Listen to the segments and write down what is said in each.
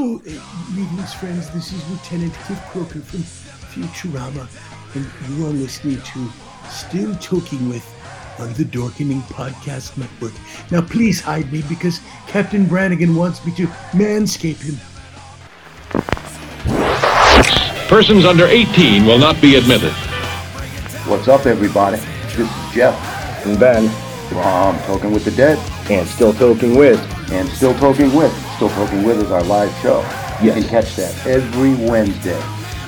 Oh, uh, greetings, friends. This is Lieutenant Kif Kroker from Futurama, and you are listening to Still Talking With on the Dorkening Podcast Network. Now, please hide me because Captain Brannigan wants me to manscape him. Persons under 18 will not be admitted. What's up, everybody? This is Jeff and Ben from Talking with the Dead and Still Talking With. and Still Talking With. Still Talking With is our live show. You Yes. can catch that every Wednesday,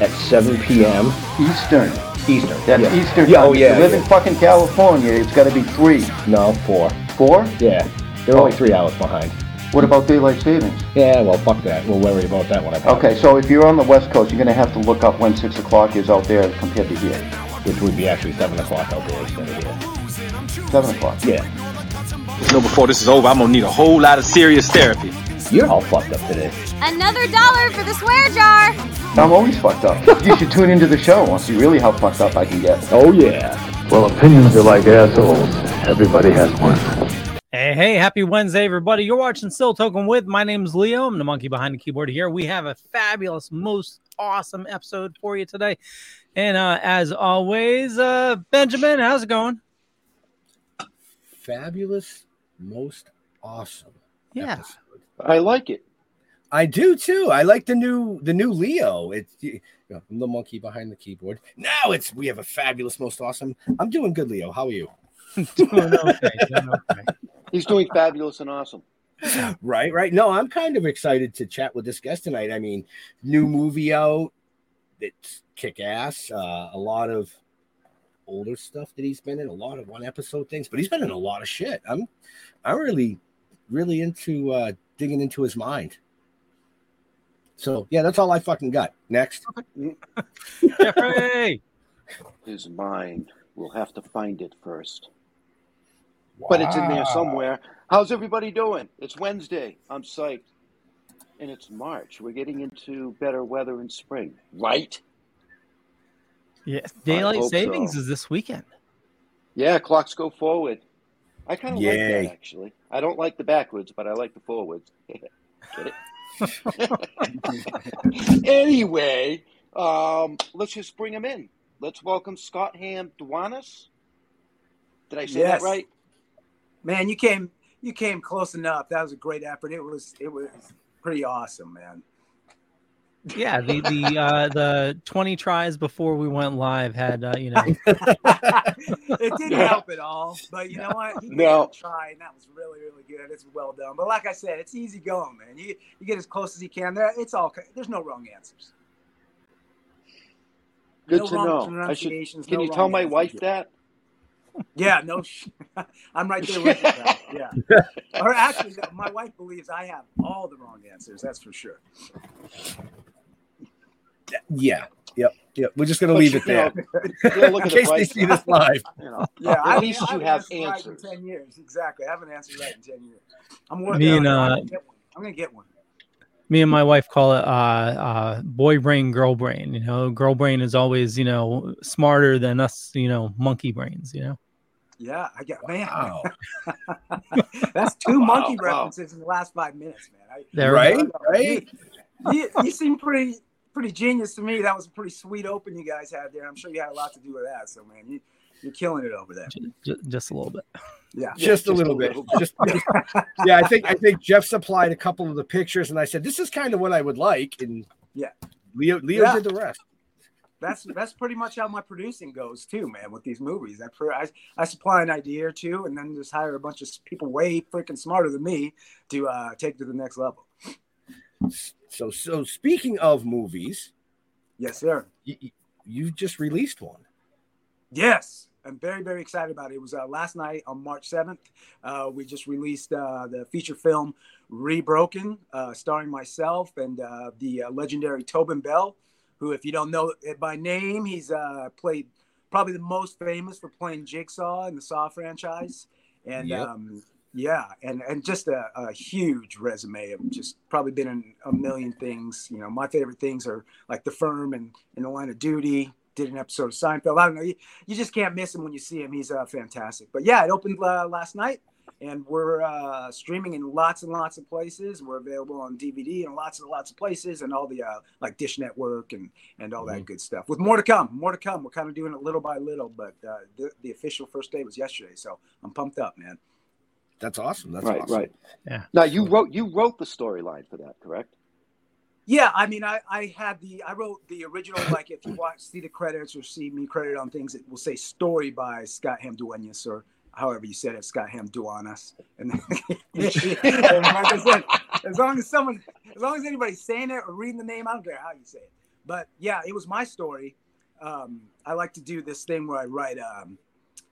at 7 p.m. Eastern. Eastern. That's yeah. Eastern Yeah, oh, time. oh, If yeah. you live in fucking California, it's got to be three. No, four. Four? Yeah. They're only oh. three hours behind. What about daylight savings? Yeah, well, fuck that. We'll worry about that when I pop Okay, so if you're on the West Coast, you're going to have to look up when 6 o'clock is out there compared to here. Which would be actually 7 o'clock out there instead of here. 7 o'clock. Yeah. You know, before this is over, I'm gonna need a whole lot of serious therapy. You're all fucked up today. Another dollar for the swear jar. I'm always fucked up. you should tune into the show and see really how fucked up I can get. Oh, yeah. Well, opinions are like assholes. Everybody has one. Hey, hey, happy Wednesday, everybody. You're watching Still Talking with. My name's Leo. I'm the monkey behind the keyboard here. We have a fabulous, most awesome episode for you today. And uh, as always, uh, Benjamin, how's it going? fabulous, most awesome. Yeah. episode. I like it. I do too. I like the new the new Leo. It's you know, the monkey behind the keyboard. Now it's we have a fabulous, most awesome. I'm doing good, Leo. How are you? Doing okay, doing okay. He's doing fabulous and awesome. Right, right. No, I'm kind of excited to chat with this guest tonight. I mean, new movie out. It's kick ass. Uh, a lot of older stuff that he's been in. A lot of one episode things, but he's been in a lot of shit. I'm, I'm really, really into uh, digging into his mind. So yeah, that's all I fucking got. Next. Jeffrey! his mind. We'll have to find it first. But it's in there somewhere. How's everybody doing? It's Wednesday. I'm psyched. And it's March. We're getting into better weather in spring, right? Yes, daylight savings so. is this weekend. Yeah, clocks go forward. I kind of like that, actually. I don't like the backwards, but I like the forwards. Get it? anyway, um, let's just bring him in. Let's welcome Scott Ham Dwanis. Did I say Yes. that right? Man, you came you came close enough. That was a great effort. It was it was pretty awesome, man. Yeah, the the uh, the 20 tries before we went live had uh, you know it didn't help at all, but you know what? He gave No. it a try, and that was really really good. It's well done. But like I said, it's easy going, man. You you get as close as you can. There, it's all there's no wrong answers. Good No to know. I should, can no you tell my answers. wife that? Yeah, no, sh- I'm right there with you. pal. Yeah, or actually, my wife believes I have all the wrong answers. That's for sure. Yeah. Yep. Yep. We're just gonna But leave it there. know, yeah, look In at the case they see this live. You know, Yeah, at I least I you haven't have answered right answers. in ten years. Exactly, I haven't answered right in ten years. I'm working Me on and, it. I'm uh, gonna get one. I'm gonna get one. me and my wife call it uh, uh, boy brain, girl brain. You know, girl brain is always you know smarter than us. You know, monkey brains. You know. Yeah, I get man. Wow. That's two Wow, monkey wow. references in the last five minutes, man. I, There we Right? Right? You, you, you seem pretty pretty genius to me. That was a pretty sweet open you guys had there. I'm sure you had a lot to do with that. So man, you you're killing it over there. J- j- just a little bit. Yeah. just a just little a bit. Just, just- yeah, I think I think Jeff supplied a couple of the pictures, and I said this is kind of what I would like, and Yeah. Leo Leo Yeah. did the rest. that's that's pretty much how my producing goes too, man. With these movies, I, I I supply an idea or two, and then just hire a bunch of people way freaking smarter than me to uh, take to the next level. So so speaking of movies, Yes, sir. you, you just released one. Yes, I'm very very excited about it. It was uh, last night on March 7th. Uh, we just released uh, the feature film Rebroken, uh, starring myself and uh, the uh, legendary Tobin Bell, who, if you don't know it by name, he's uh, played probably the most famous for playing Jigsaw in the Saw franchise, and Yep. um, yeah, and and just a, a huge resume of just probably been in a million things. You know, my favorite things are like The Firm and In the Line of Duty. Did an episode of Seinfeld. I don't know. You, you just can't miss him when you see him. He's uh, fantastic. But yeah, it opened uh, last night. and we're uh, streaming in lots and lots of places. We're available on DVD in lots and lots of places, and all the uh, like Dish Network and and all that good stuff. With more to come, more to come. We're kind of doing it little by little, but uh, the, the official first day was yesterday, so I'm pumped up, man. That's awesome. That's right, awesome. right. Yeah. Now you wrote you wrote the storyline for that, correct? Yeah, I mean, I, I had the I wrote the original. Like, if you watch, see the credits or see me credited on things, it will say story by Scott Hamduenas or however you said it, Scott Hamduanas. And, and like I said, as long as someone, as long as anybody's saying it or reading the name, I don't care how you say it. But yeah, it was my story. Um, I like to do this thing where I write um,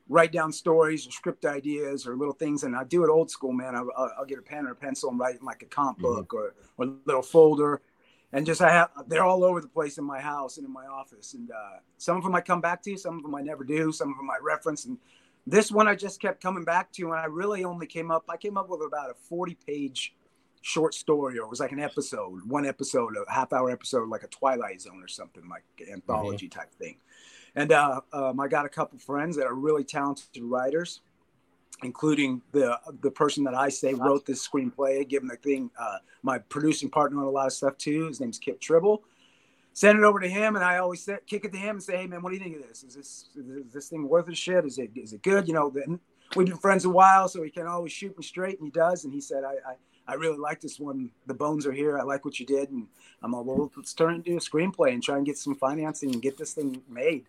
write down stories or script ideas or little things, and I do it old school, man. I'll, I'll get a pen or a pencil and write in like a comp book or, or a little folder and just I have they're all over the place in my house and in my office. And uh, some of them I come back to, some of them I never do, some of them I reference. And this one I just kept coming back to, and I really only came up. I came up with about a forty-page short story, or it was like an episode, one episode, a half-hour episode, like a Twilight Zone or something, like anthology type thing. And uh, um, I got a couple friends that are really talented writers including the the person that I say wrote this screenplay, given the thing, uh, my producing partner on a lot of stuff too. His name's Kip Tribble. Send it over to him, and I always kick it to him and say, "Hey man, what do you think of this? Is this is this thing worth a shit? Is it is it good? You know, we've been friends a while, so he can always shoot me straight, and he does. And he said, I I, I really like this one. The bones are here. I like what you did, and I'm all well. Let's turn it into a screenplay and try and get some financing and get this thing made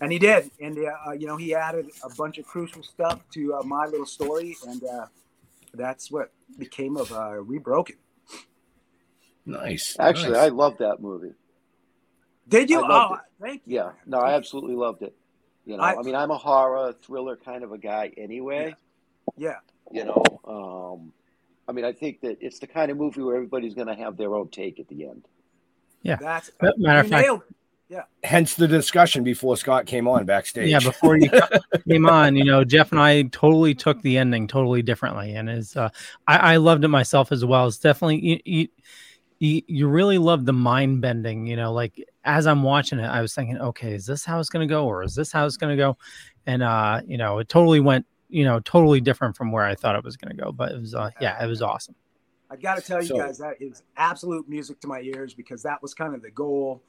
and he did and uh, you know he added a bunch of crucial stuff to uh, my little story and uh, that's what became of uh, rebroken Nice. Actually, nice. I love that movie. did you I oh it. thank you Yeah, no, I absolutely loved it. You know, I- I, mean, I'm a horror thriller kind of a guy anyway. yeah You know, um, I mean, I think that it's the kind of movie where everybody's going to have their own take at the end. Yeah, that's But matter of fact, nailed yeah Hence the discussion before Scott came on backstage. yeah, before you came on, you know, Jeff and I totally took the ending totally differently, and is uh, I, I loved it myself as well. It's definitely you, you, you, you really love the mind bending. You know, like as I'm watching it, I was thinking, okay, is this how it's going to go, or is this how it's going to go? And uh, you know, it totally went, you know, totally different from where I thought it was going to go. But it was, uh, yeah, it was awesome. I got to tell you So- guys that is absolute music to my ears because that was kind of the goal.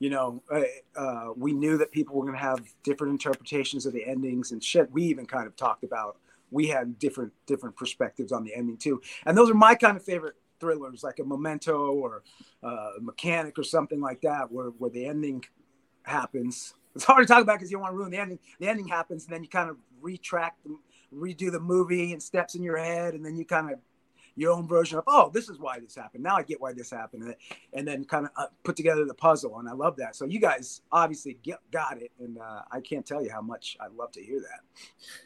You know, uh, uh, we knew that people were going to have different interpretations of the endings and shit. We even kind of talked about we had different different perspectives on the ending too, and those are my kind of favorite thrillers, like a Memento or uh, Mechanic or something like that, where where the ending happens. It's hard to talk about because you don't want to ruin the ending. The ending happens, and then you kind of retract, and redo the movie and steps in your head, and then you kind of your own version of oh this is why this happened now i get why this happened and, and then kind of uh, put together the puzzle and i love that so you guys obviously get, got it and uh, i can't tell you how much i love to hear that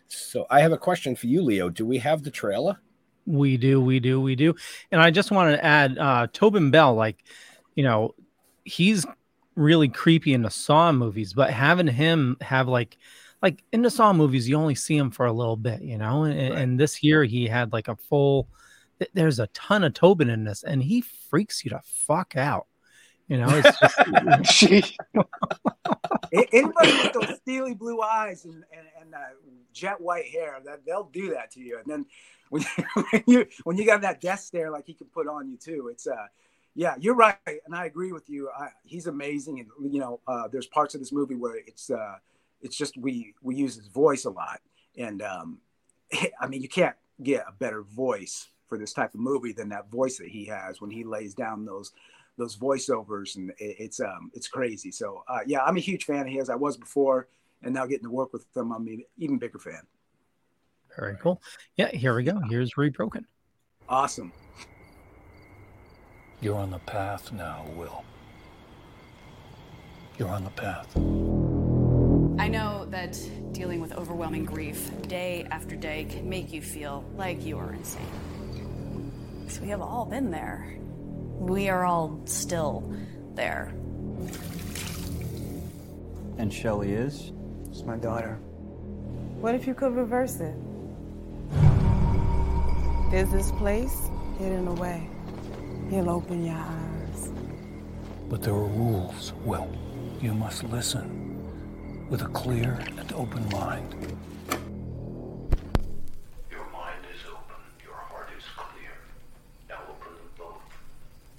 So I have a question for you, Leo. Do we have the trailer? We do, we do, we do. And I just wanted to add uh Tobin Bell, like, you know, he's really creepy in the Saw movies, but having him have like like in the Saw movies, you only see him for a little bit, you know. And, and this year he had like a full th- there's a ton of Tobin in this, and he freaks you to fuck out. You know, it's just A- anybody with those steely blue eyes and, and, and uh, jet white hair that they'll do that to you and then when you, when you when you got that death stare like he can put on you too it's uh yeah you're right and i agree with you I, he's amazing and you know uh there's parts of this movie where it's uh it's just we we use his voice a lot and um i mean you can't get a better voice for this type of movie than that voice that he has when he lays down those those voiceovers and it, it's um it's crazy so uh yeah i'm a huge fan of his i was before and now getting to work with him i'm an even bigger fan very cool. Yeah, here we go. Here's Rebroken. awesome You're on the path now, Will. You're on the path. I know that dealing with overwhelming grief day after day can make you feel like you are insane. Because we have all been there. We are all still there. And Shelly is? It's my daughter. What if you could reverse it? There's this place hidden away. He'll open your eyes. But there are rules, Well, You must listen with a clear and open mind. Your mind is open, your heart is clear. Now open both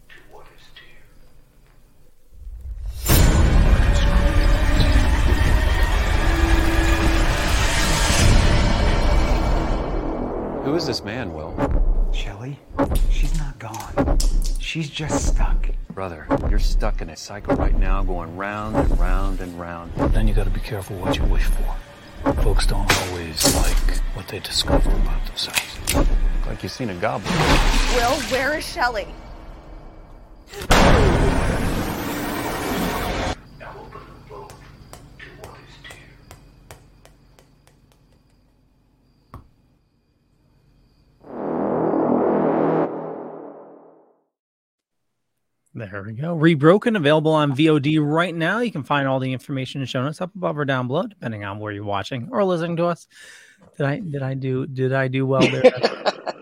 to what is. Who is this man, Will? Shelly, she's not gone. She's just stuck. Brother, you're stuck in a cycle right now, going round and round and round. Then you gotta be careful what you wish for. Folks don't always like what they discover about themselves. Like you've seen a goblin. Will, where is Shelly? There we go. Rebroken, available on VOD right now. You can find all the information and show notes up above or down below, depending on where you're watching or listening to us. Did I did I do did I do well there?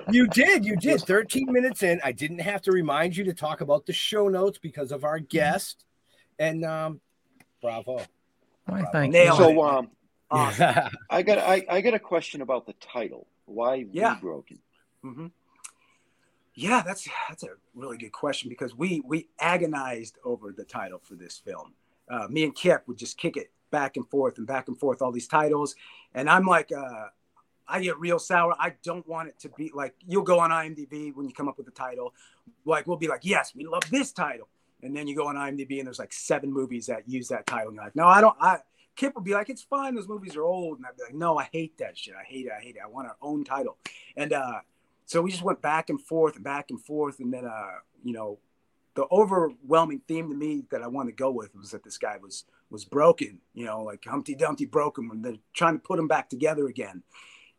You did, you did. 13 minutes in. I didn't have to remind you to talk about the show notes because of our guest. And um, bravo. Why, thank Nailed you. So um, I got I, I got a question about the title. Why Yeah. Rebroken? hmm Yeah, that's that's a really good question because we we agonized over the title for this film. Uh, me and Kip would just kick it back and forth and back and forth all these titles, and I'm like, uh, I get real sour. I don't want it to be like you'll go on IMDb when you come up with a title, like we'll be like, yes, we love this title, and then you go on IMDb and there's like seven movies that use that title, and you're like, no, I don't. I Kip would be like, it's fine. Those movies are old, and I'd be like, no, I hate that shit. I hate it. I hate it. I want our own title, and uh, so we just went back and forth and back and forth, and then uh, you know, the overwhelming theme to me that I wanted to go with was that this guy was was broken, you know, like Humpty Dumpty broken when they're trying to put him back together again.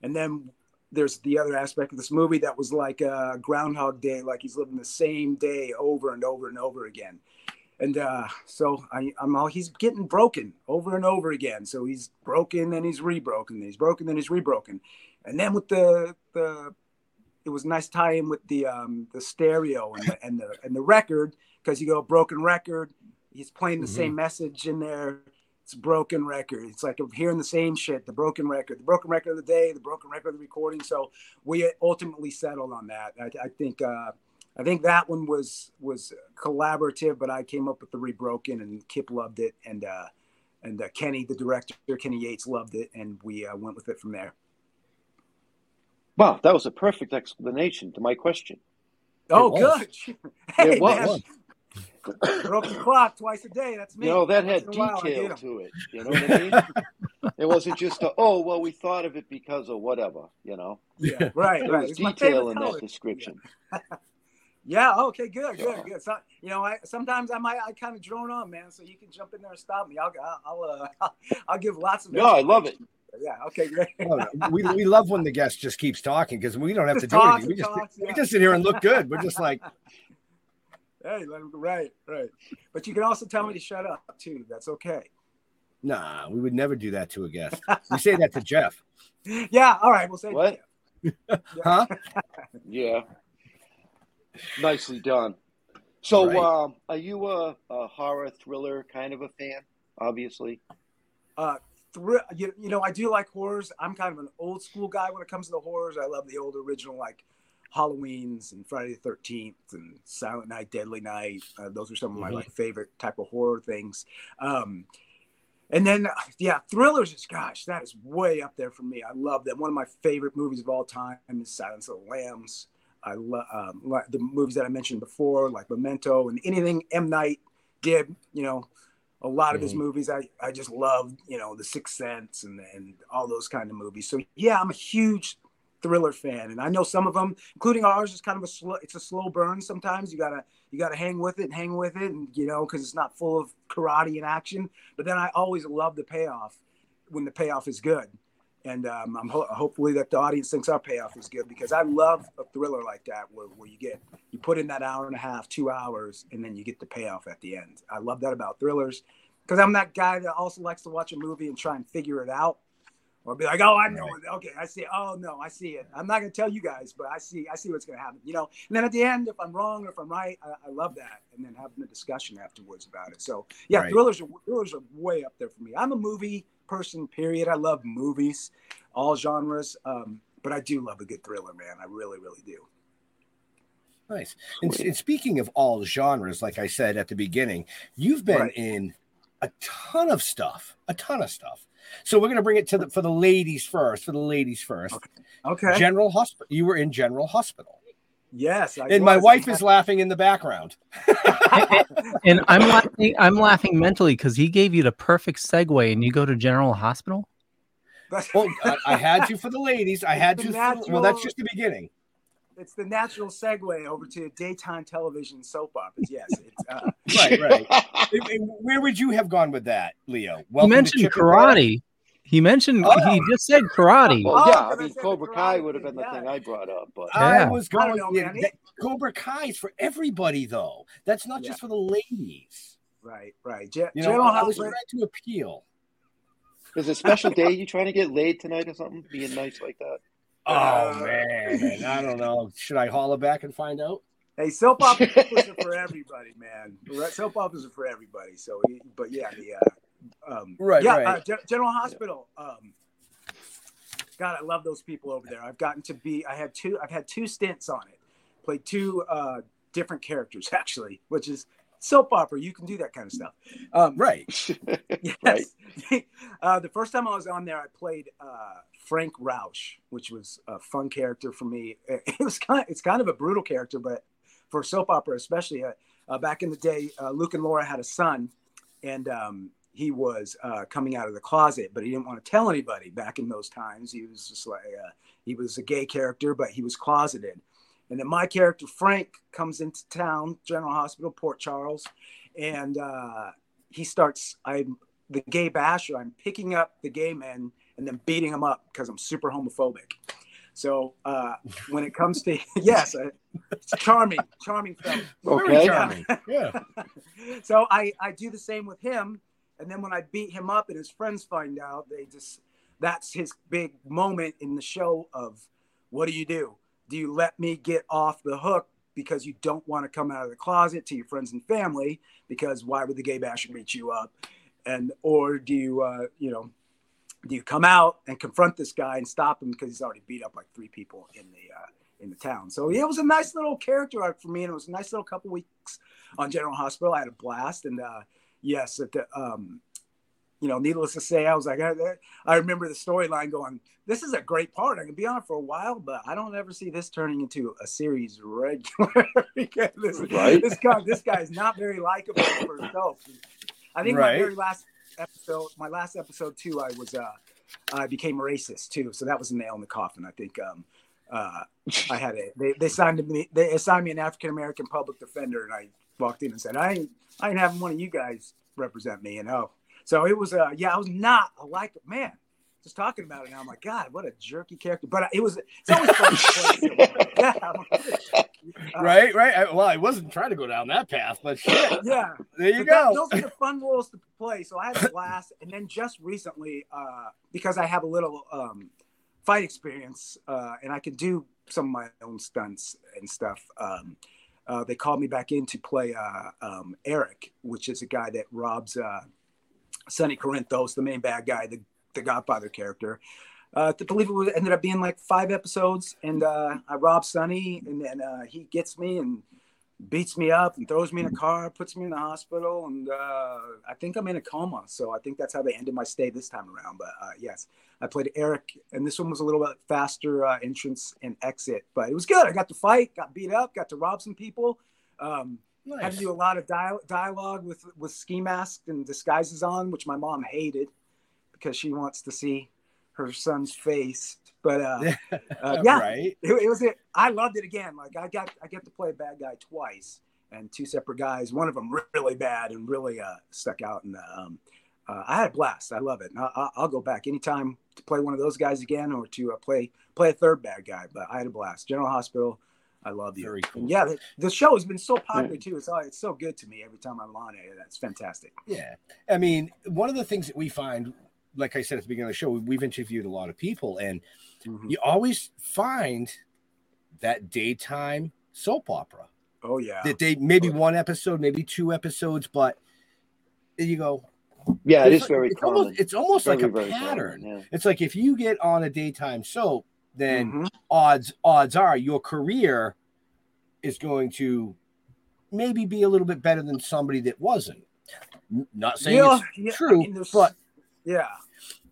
And then there's the other aspect of this movie that was like a Groundhog Day, like he's living the same day over and over and over again. And uh, so I, I'm all he's getting broken over and over again. So he's broken and he's rebroken, and he's broken and he's rebroken. And then with the the it was a nice tie in with the um the stereo and the and the and the record because you go broken record he's playing the same message in there. It's a broken record. It's like I'm hearing the same shit the broken record the broken record of the day the broken record of the recording. So we ultimately settled on that. I, I think uh I think that one was was collaborative, but I came up with the rebroken, and Kip loved it, and uh, and uh, Kenny, the director, Kenny Yates, loved it, and we uh, went with it from there. Wow, that was a perfect explanation to my question. Oh, good. Hey, It was. man. Broke the clock twice a day. That's me. You know, that had in a while, I detail to it. You know what I mean? it wasn't just a, oh, well, we thought of it because of whatever, you know? Yeah, right, There right. was It's detail favorite in that description. Yeah. Okay. Good. Good. Good. So, you know, I sometimes I might I kind of drone on, man. So you can jump in there and stop me. I'll I'll uh, I'll give lots of. No, I love it. Yeah. Okay. Great. Oh, we, we love when the guest just keeps talking because we don't have Just to do talks anything. We just, talks, we yeah. just sit here and look good. We're just like, Hey, let him go. Right. Right. But you can also tell me to shut up too. That's okay. nah, we would never do that to a guest. We say that to Jeff. Yeah. All right. We'll say What? Huh? Yeah. Nicely done. So, Right. um, are you a, a horror thriller kind of a fan? Obviously. uh thr- you, you know i do like horrors. I'm kind of an old school guy when it comes to the horrors. I love the old original like halloweens and friday the 13th and silent night deadly night. Uh, those are some of my Mhm. like favorite type of horror things. Um and then yeah thrillers is gosh that is way up there for me. I love them. One of my favorite movies of all time is silence of the lambs. I love um, like the movies that i mentioned before like memento and anything m. Night did you know a lot of his Mhm. movies I, I just love you know the sixth sense and and all those kind of movies. So yeah i'm a huge thriller fan and i know some of them including ours is kind of a slow it's a slow burn sometimes. You gotta you gotta hang with it and hang with it and you know because it's not full of karate and action. But then i always love the payoff when the payoff is good and um, i'm ho- hopefully that the audience thinks our payoff is good because i love a thriller like that where, where you get you put in that hour and a half two hours and then you get the payoff at the end. I love that about thrillers because i'm that guy that also likes to watch a movie and try and figure it out or be like oh i know it okay i see it. oh no i see it i'm not going to tell you guys but i see i see what's going to happen you know and then at the end if i'm wrong or if i'm right i, I love that and then having a discussion afterwards about it so yeah Right. thrillers are thrillers are way up there for me i'm a movie person period i love movies all genres um, but i do love a good thriller man i really really do Nice. And, and speaking of all genres, like I said at the beginning, you've been Right. in a ton of stuff, a ton of stuff. So we're gonna bring it to the for the ladies first. For the ladies first. Okay. General Hospital. You were in General Hospital. Yes. I and my wife is laughing in the background. And I'm laughing. I'm laughing mentally because he gave you the perfect segue, and you go to General Hospital. Well, I, I had to for the ladies. I had The to. For, well, that's just the beginning. It's the natural segue over to daytime television soap operas. Yes. It's, uh, Right, right. And- and where would you have gone with that, Leo? he Welcome to mentioned Chip and karate. He mentioned. He just said karate. Well, Oh, yeah, I I mean, said Cobra karate Kai would have been the yeah. thing I brought up, but I Yeah. was I don't going. know, yeah, that- Cobra Kai is for everybody, though. That's not just for the ladies. right. Right. Ge- You know, General I was Hospital. trying to appeal. is it a special day you trying to get laid tonight or something? Being nice like that? Oh man, I don't know. Should I holler back and find out? Hey, soap operas are for everybody, man. Right, Soap operas are for everybody. So, but yeah, the uh, um, Right, yeah, right. Uh, Gen- General Hospital. Um, God, I love those people over there. I've gotten to be. I had two. I've had two stints on it. Played two uh, different characters actually, which is soap opera. You can do that kind of stuff. Um, Right. Yes. uh, the first time I was on there, I played uh, Frank Roush, which was a fun character for me. It was kind of, it's kind of a brutal character, but for soap opera, especially uh, uh, back in the day, uh, Luke and Laura had a son, and um, he was uh, coming out of the closet, but he didn't want to tell anybody. Back in those times, he was just like uh, he was a gay character, but he was closeted. And then my character Frank comes into town, General Hospital, Port Charles, and uh, he starts. I'm the gay basher. I'm picking up the gay men and then beating them up because I'm super homophobic. So uh, when it comes to yes, uh, it's charming, charming fellow. Okay. charming. Yeah. so I I do the same with him, and then when I beat him up and his friends find out, they just that's his big moment in the show of what do you do? Do you let me get off the hook because you don't want to come out of the closet to your friends and family because why would the gay basher beat you up? And or do you uh, you know do you come out and confront this guy and stop him because he's already beat up like three people in the uh, in the town? So yeah, it was a nice little character arc for me, and it was a nice little couple weeks on General Hospital. I had a blast, and uh, yes, at the um, you know, needless to say, I was like, I, I remember the storyline going, this is a great part. I can be on it for a while, but I don't ever see this turning into a series regular. this, Right. this guy, this guy is not very likable for himself. I think my very last episode, my last episode too, I was, uh, I became racist too. So that was a nail in the coffin. I think, um, uh, I had a, they, they signed me, they assigned me an African-American public defender and I walked in and said, I ain't, I ain't having one of you guys represent me. And oh, so it was, uh, yeah, I was not a like man. Just talking about it now, I'm like, God, what a jerky character. But it was, it's always fun. to play. yeah, I'm like, what a jerky. Uh, right, right. I, well, I wasn't trying to go down that path, but shit. Yeah. There you But that- go. those are the fun roles to play. So I had a blast. and then just recently, uh, because I have a little um, fight experience uh, and I can do some of my own stunts and stuff. Um, uh, they called me back in to play uh, um, Eric, which is a guy that robs uh, Sonny Corinthos, the main bad guy, the, the Godfather character. Uh, I believe it ended up being like five episodes, and uh, I rob Sonny, and then uh, he gets me and beats me up and throws me in a car, puts me in the hospital, and uh, I think I'm in a coma. So I think that's how they ended my stay this time around. But uh, yes, I played Eric, and this one was a little bit faster uh, entrance and exit, but it was good. I got to fight, got beat up, got to rob some people. Um, I had to do a lot of dia- dialogue with with ski masks and disguises on, which my mom hated because she wants to see her son's face. But uh, uh, yeah, Right. it, it was it. I loved it again. Like I got I get to play a bad guy twice and two separate guys. One of them really bad and really uh, stuck out. And um, uh, I had a blast. I love it. And I, I- I'll go back anytime to play one of those guys again or to uh, play play a third bad guy. But I had a blast. General Hospital. I love you. Very cool. And yeah, the, the show has been so popular too. It's all, it's so good to me every time I'm on it. That's fantastic. Yeah. I mean, one of the things that we find, like I said at the beginning of the show, we've interviewed a lot of people, and Mm-hmm. you always find that daytime soap opera. Oh yeah. That they maybe one episode, maybe two episodes, but there you go. Yeah, It's is very it's common. almost it's almost like a very common, pattern. yeah. It's like if you get on a daytime soap, then Mm-hmm. odds odds are your career is going to maybe be a little bit better than somebody that wasn't. Not saying Yeah, it's yeah, I true, mean, but Yeah.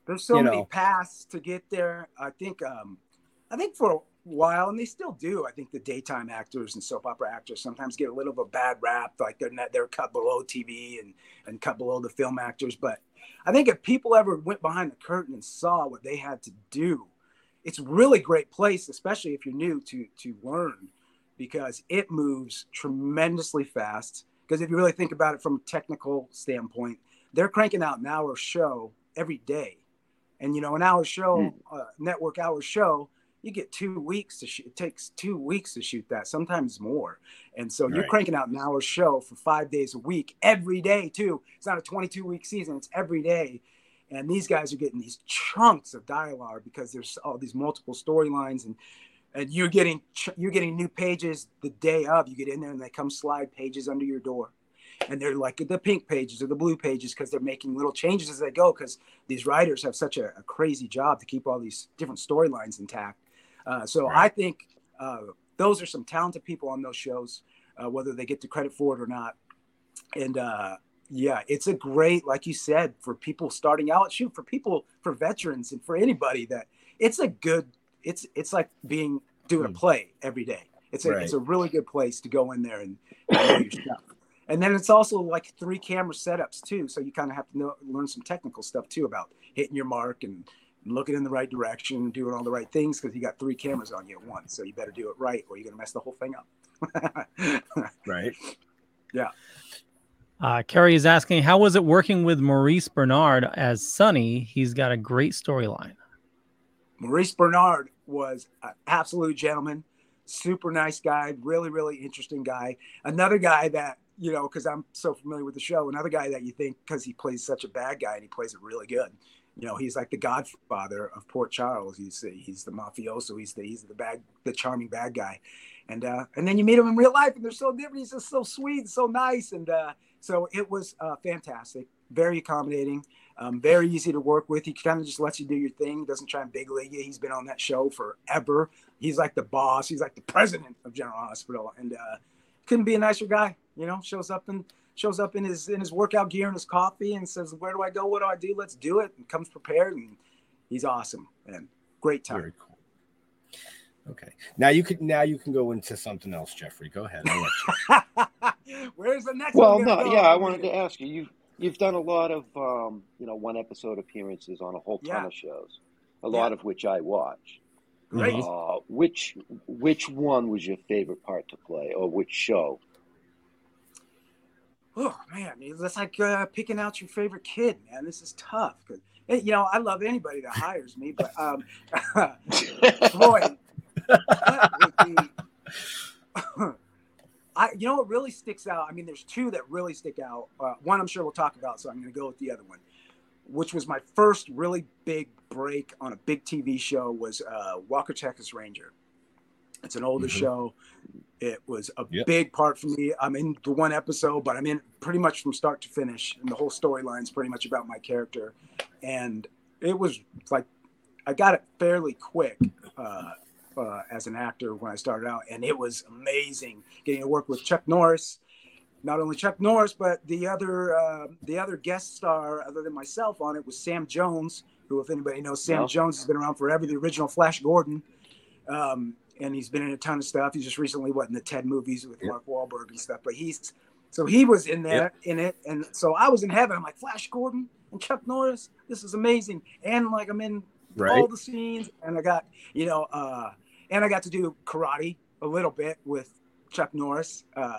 There's so many know. paths to get there. I think, um, I think for a while, and they still do. I think the daytime actors and soap opera actors sometimes get a little bit of a bad rap, like they're not, they're cut below TV and and cut below the film actors. But I think if people ever went behind the curtain and saw what they had to do, it's a really great place, especially if you're new to to learn, because it moves tremendously fast. Because if you really think about it from a technical standpoint, they're cranking out an hour show every day, and you know an hour show, uh, network hour show, you get two weeks to shoot. It takes two weeks to shoot that, sometimes more. And so you're Right. cranking out an hour show for five days a week, every day too. It's not a 22 week season; it's every day. And these guys are getting these chunks of dialogue because there's all these multiple storylines, and and you're getting you're getting new pages the day of. You get in there and they come slide pages under your door, and they're like the pink pages or the blue pages because they're making little changes as they go because these writers have such a, a crazy job to keep all these different storylines intact. Uh, so I think uh, those are some talented people on those shows, uh, whether they get the credit for it or not. And uh, yeah, it's a great, like you said, for people starting out. Shoot, for people, for veterans, and for anybody that it's a good. It's it's like being doing a hmm. play every day. It's a it's a really good place to go in there and, and your stuff. And then it's also like three camera setups too, so you kind of have to know, learn some technical stuff too about hitting your mark and looking in the right direction, doing all the right things because you got three cameras on you at once. So you better do it right, or you're gonna mess the whole thing up. right. Yeah. Uh, is asking, how was it working with Maurice Benard as Sonny? He's got a great storyline. Maurice Benard was an absolute gentleman, super nice guy, really, really interesting guy. Another guy that, you know, because I'm so familiar with the show, another guy that you think because he plays such a bad guy and he plays it really good. You know, he's like the godfather of Port Charles. He's he's the mafioso. He's the he's the bad the charming bad guy, and uh, and then you meet him in real life and they're so different. He's just so sweet, so nice, and uh, so it was uh, fantastic, very accommodating, um, very easy to work with. He kind of just lets you do your thing. Doesn't try and big league you. He's been on that show forever. He's like the boss. He's like the president of General Hospital, and uh, couldn't be a nicer guy. You know, shows up and shows up in his in his workout gear and his coffee and says, "Where do I go? What do I do? Let's do it." And comes prepared, and he's awesome and great time. Very cool. Okay. Now you can now you can go into something else, Jeffrey. Go ahead. I'll let you. Where's the next Well, one? no, go? yeah, I wanted to ask you. You've you've done a lot of um, you know one episode appearances on a whole ton Yeah. of shows, a lot of which I watch. Great. Uh, which which one was your favorite part to play, or which show? Oh man, that's like uh, picking out your favorite kid, man. This is tough because you know, I love anybody that hires me, but um, boy, that would be- I, you know, what really sticks out. I mean, there's two that really stick out. Uh, one I'm sure we'll talk about, so I'm going to go with the other one, which was my first really big break on a big TV show. Was uh, Walker Texas Ranger. It's an older Mhm. show. It was a Yep. big part for me. I'm in the one episode, but I'm in pretty much from start to finish, and the whole storyline is pretty much about my character. And it was like I got it fairly quick uh, uh, as an actor when I started out, and it was amazing getting to work with Chuck Norris. Not only Chuck Norris, but the other uh, the other guest star other than myself on it was Sam Jones, who, if anybody knows, Sam Yeah. Jones has been around forever. The original Flash Gordon. Um, and he's been in a ton of stuff. He's just recently what in the Ted movies with Mark Wahlberg and stuff. But he's so he was in there in it, and so I was in heaven. I'm like Flash Gordon and Chuck Norris. This is amazing, and like I'm in all Right. the scenes, and I got you know, uh, and I got to do karate a little bit with Chuck Norris. Uh,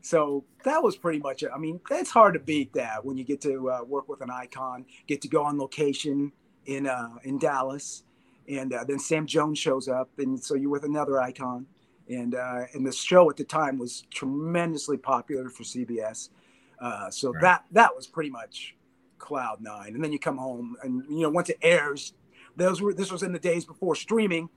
so that was pretty much it. I mean, it's hard to beat that when you get to uh, work with an icon, get to go on location in uh, in Dallas, and uh, then Sam Jones shows up, and so you're with another icon, and uh, and the show at the time was tremendously popular for CBS, uh, so Right. that that was pretty much cloud nine, and then you come home, and you know once it airs, those were this was in the days before streaming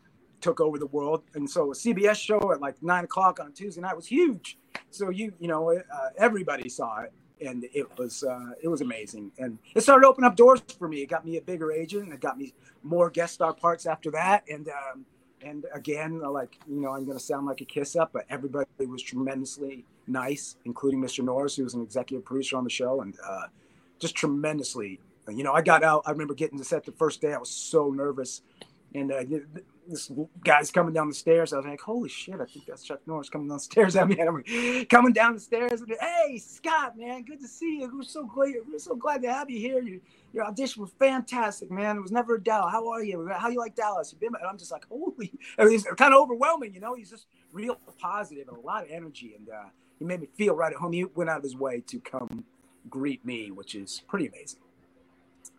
took over the world, and so a CBS show at like nine o'clock on a Tuesday night was huge. So you you know uh, everybody saw it, and it was uh, it was amazing, and it started to open up doors for me. It got me a bigger agent, and it got me more guest star parts after that, and um, and again uh, like you know I'm gonna sound like a kiss up, but everybody was tremendously nice, including Mr. Norris, who was an executive producer on the show, and uh, just tremendously you know, I got out. I remember getting to set the first day. I was so nervous, and uh, this guy's coming down the stairs. I was like, "Holy shit! I think that's Chuck Norris coming down the stairs at me." And I'm coming down the stairs. And, hey, Scott, man, good to see you. We're so glad. We're so glad to have you here. You, your audition was fantastic, man. It was never a doubt. How are you? How you like Dallas? You been? And I'm just like, holy. It's kind of overwhelming, you know. He's just real positive and a lot of energy, and uh, he made me feel right at home. He went out of his way to come greet me, which is pretty amazing.